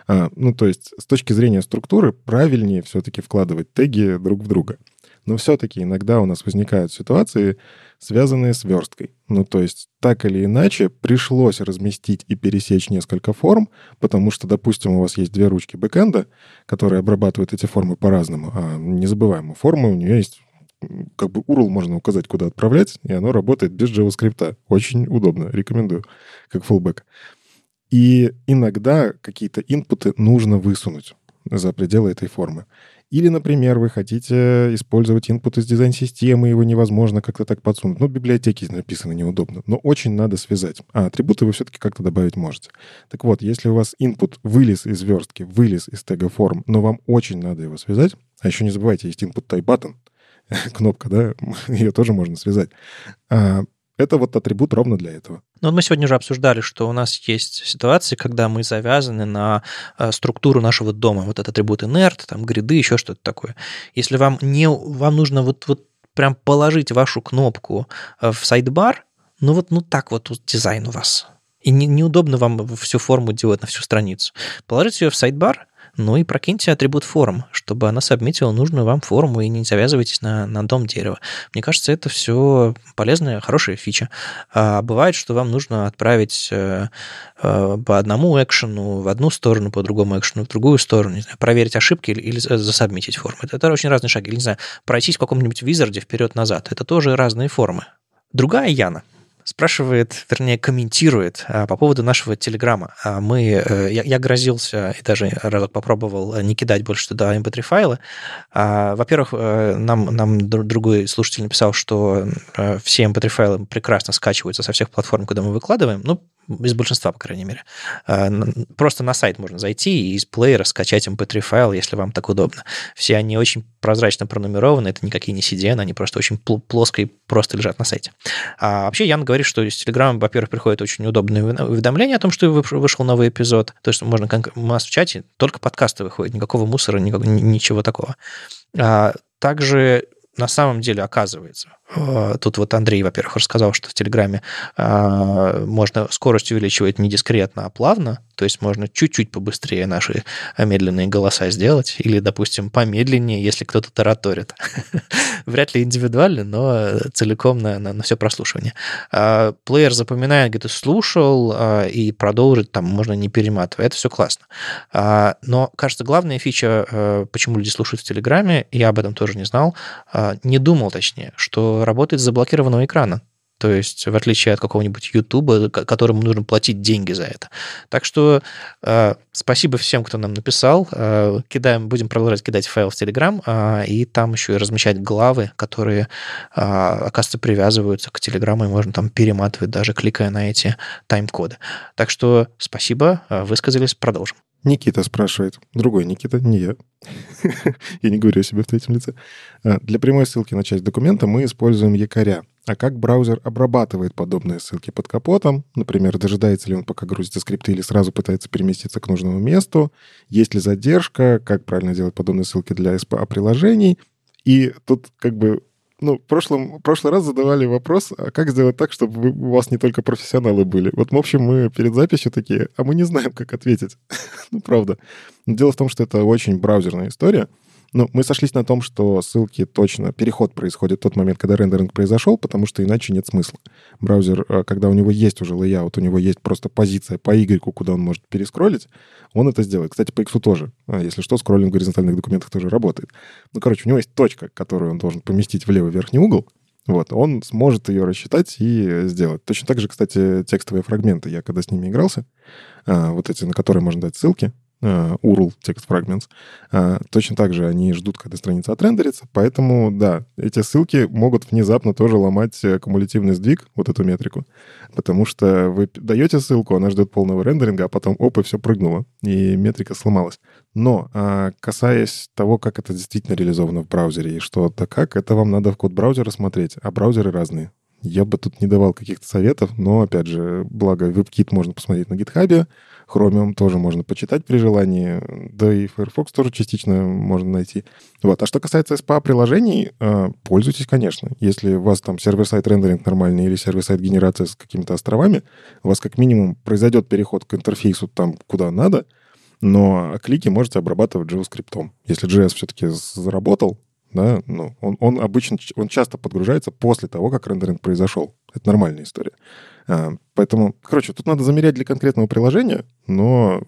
А, ну, то есть с точки зрения структуры правильнее все-таки вкладывать теги друг в друга. Но все-таки иногда у нас возникают ситуации, связанные с версткой. Ну, то есть, так или иначе, пришлось разместить и пересечь несколько форм, потому что, допустим, у вас есть две ручки бэкэнда, которые обрабатывают эти формы по-разному. А не забываем, у формы у нее есть как бы URL можно указать, куда отправлять, и оно работает без JavaScript. Очень удобно, рекомендую, как fallback. И иногда какие-то инпуты нужно высунуть за пределы этой формы. Или, например, вы хотите использовать input из дизайн-системы, его невозможно как-то так подсунуть. Ну, библиотеки написаны неудобно, но очень надо связать. А атрибуты вы все-таки как-то добавить можете. Так вот, если у вас input вылез из верстки, вылез из тега форм, но вам очень надо его связать, а еще не забывайте, есть input type button, кнопка, да, ее тоже можно связать. А, это вот атрибут ровно для этого. Но мы сегодня уже обсуждали, что у нас есть ситуации, когда мы завязаны на э, структуру нашего дома. Вот этот атрибут inert, там гриды, еще что-то такое. Если вам не вам нужно вот, вот прям положить вашу кнопку э, в сайдбар, ну вот ну так вот дизайн у вас. И не, неудобно вам всю форму делать на всю страницу. Положите ее в сайдбар, ну и прокиньте атрибут форм, чтобы она сабмитила нужную вам форму и не завязывайтесь на, на дом дерева. Мне кажется, это все полезная, хорошая фича. А бывает, что вам нужно отправить э, э, по одному экшену в одну сторону, по другому экшену в другую сторону, не знаю, проверить ошибки или, или засабмитить формы. Это, это очень разные шаги. Или, не знаю, пройтись в каком-нибудь визарде вперед-назад. Это тоже разные формы. Другая Яна – спрашивает, вернее, комментирует а, по поводу нашего Телеграма. А, мы, э, я, я грозился и даже разок попробовал не кидать больше туда mp3 файлы. А, во-первых, э, нам, нам другой слушатель написал, что э, все mp3 файлы прекрасно скачиваются со всех платформ, куда мы выкладываем. Ну, из большинства, по крайней мере. Просто на сайт можно зайти и из плеера скачать mp3 файл, если вам так удобно. Все они очень прозрачно пронумерованы, это никакие не CDN, они просто очень плоско и просто лежат на сайте. А вообще Ян говорит, что из Telegram, во-первых, приходит очень удобное уведомление о том, что вышел новый эпизод. То есть можно у нас в чате только подкасты выходят, никакого мусора, никакого, ничего такого. А также на самом деле оказывается. Э, тут вот Андрей, во-первых, рассказал, что в Телеграме э, можно скорость увеличивать не дискретно, а плавно. То есть можно чуть-чуть побыстрее наши медленные голоса сделать. Или, допустим, помедленнее, если кто-то тараторит. Вряд ли индивидуально, но целиком на, на, на все прослушивание. А плеер запоминает, где ты слушал, и продолжит, там можно не перематывая. Это все классно. Но, кажется, главная фича, э, почему люди слушают в Телеграме, я об этом тоже не знал, не думал точнее, что работает с заблокированного экрана. То есть, в отличие от какого-нибудь Ютуба, которому нужно платить деньги за это. Так что э, спасибо всем, кто нам написал. Э, кидаем, будем продолжать кидать файл в Telegram, э, и там еще и размещать главы, которые, э, оказывается, привязываются к Телеграму, и можно там перематывать, даже кликая на эти тайм-коды. Так что спасибо, высказались, продолжим. Никита спрашивает. Другой Никита, не я. я не говорю о себе в третьем лице. А, для прямой ссылки на часть документа мы используем якоря. А как браузер обрабатывает подобные ссылки под капотом? Например, дожидается ли он, пока грузится скрипты, или сразу пытается переместиться к нужному месту? Есть ли задержка? Как правильно делать подобные ссылки для SPA-приложений? И тут как бы ну, в прошлом, прошлый раз задавали вопрос, а как сделать так, чтобы у вас не только профессионалы были. Вот, в общем, мы перед записью такие, а мы не знаем, как ответить. ну, правда. Дело в том, что это очень браузерная история. Ну, мы сошлись на том, что ссылки точно, переход происходит в тот момент, когда рендеринг произошел, потому что иначе нет смысла. Браузер, э, когда у него есть уже layout, у него есть просто позиция по Y, куда он может перескроллить, он это сделает. Кстати, по X тоже. А, если что, скроллинг в горизонтальных документах тоже работает. Ну, короче, у него есть точка, которую он должен поместить в левый верхний угол, Вот, он сможет ее рассчитать и сделать. Точно так же, кстати, текстовые фрагменты. Я когда с ними игрался, а, вот эти, на которые можно дать ссылки, URL text fragments. Uh, точно так же они ждут, когда страница отрендерится, поэтому, да, эти ссылки могут внезапно тоже ломать э, кумулятивный сдвиг, вот эту метрику, потому что вы даете ссылку, она ждет полного рендеринга, а потом, оп, и все прыгнуло, и метрика сломалась. Но uh, касаясь того, как это действительно реализовано в браузере и что да как, это вам надо в код браузера смотреть, а браузеры разные. Я бы тут не давал каких-то советов, но, опять же, благо WebKit можно посмотреть на GitHub, Chromium тоже можно почитать при желании, да и Firefox тоже частично можно найти. Вот. А что касается SPA-приложений, э, пользуйтесь, конечно. Если у вас там сервер-сайт рендеринг нормальный или сервер-сайт генерация с какими-то островами, у вас как минимум произойдет переход к интерфейсу там, куда надо, но клики можете обрабатывать JavaScript. Если JS все-таки заработал, да, ну, он, он обычно, он часто подгружается после того, как рендеринг произошел. Это нормальная история. А, поэтому, короче, тут надо замерять для конкретного приложения, но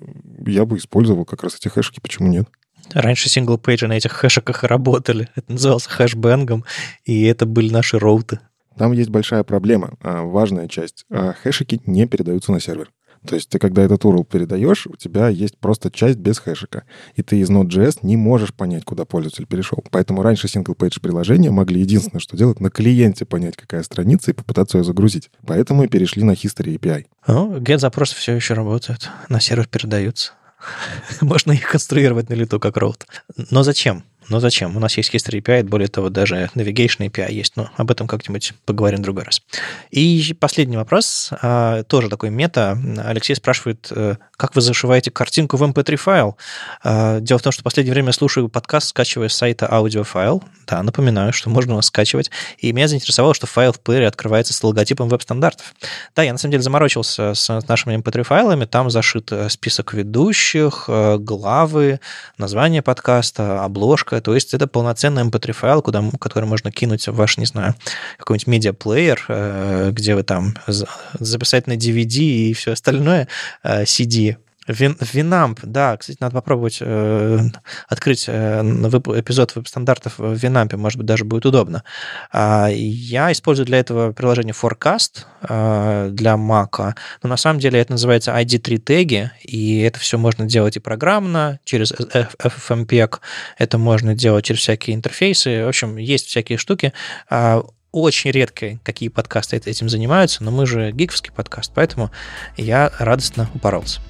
я бы использовал как раз эти хэшки, почему нет? Раньше сингл-пейджи на этих хэшиках работали. Это назывался хэшбэнгом, и это были наши роуты. Там есть большая проблема, а, важная часть. А, хэшики не передаются на сервер. То есть ты, когда этот URL передаешь, у тебя есть просто часть без хэшика. И ты из Node.js не можешь понять, куда пользователь перешел. Поэтому раньше single-page приложения могли единственное, что делать, на клиенте понять, какая страница, и попытаться ее загрузить. Поэтому и перешли на History API. Ну, get-запросы все еще работают. На сервер передаются. Можно их конструировать на лету как роут. Но зачем? Но зачем? У нас есть History API, более того, даже Navigation API есть, но об этом как-нибудь поговорим в другой раз. И последний вопрос, а, тоже такой мета. Алексей спрашивает, э, как вы зашиваете картинку в MP3 файл? А, дело в том, что в последнее время слушаю подкаст, скачивая с сайта аудиофайл. Да, напоминаю, что можно его скачивать. И меня заинтересовало, что файл в плеере открывается с логотипом веб-стандартов. Да, я на самом деле заморочился с нашими MP3 файлами. Там зашит э, список ведущих, э, главы, название подкаста, обложка, ссылка, то есть это полноценный MP3 файл, куда, который можно кинуть в ваш, не знаю, какой-нибудь медиаплеер, э, где вы там записать на DVD и все остальное, CD, э, Вин, Винамп, да, кстати, надо попробовать э, открыть э, эпизод веб-стандартов в Винампе, может быть, даже будет удобно. А, я использую для этого приложение Forecast э, для Mac, но на самом деле это называется ID3 теги, и это все можно делать и программно, через FFmpeg, это можно делать через всякие интерфейсы, в общем, есть всякие штуки. А, очень редко какие подкасты этим занимаются, но мы же гиковский подкаст, поэтому я радостно упоролся.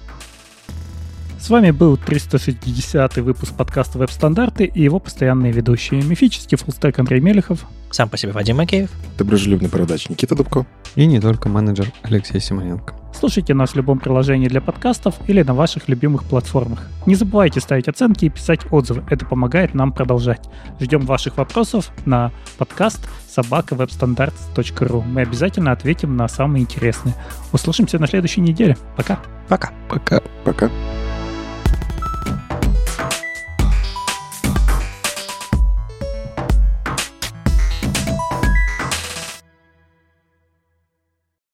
С вами был 360 выпуск подкаста «Веб-стандарты» и его постоянные ведущие. Мифический фуллстек Андрей Мелехов. Сам по себе Вадим Макеев. Доброжелюбный бородач Никита Дубко. И не только менеджер Алексей Симоненко. Слушайте нас в любом приложении для подкастов или на ваших любимых платформах. Не забывайте ставить оценки и писать отзывы. Это помогает нам продолжать. Ждем ваших вопросов на подкаст собакавебстандарт.ру. Мы обязательно ответим на самые интересные. Услышимся на следующей неделе. Пока. Пока. Пока. Пока.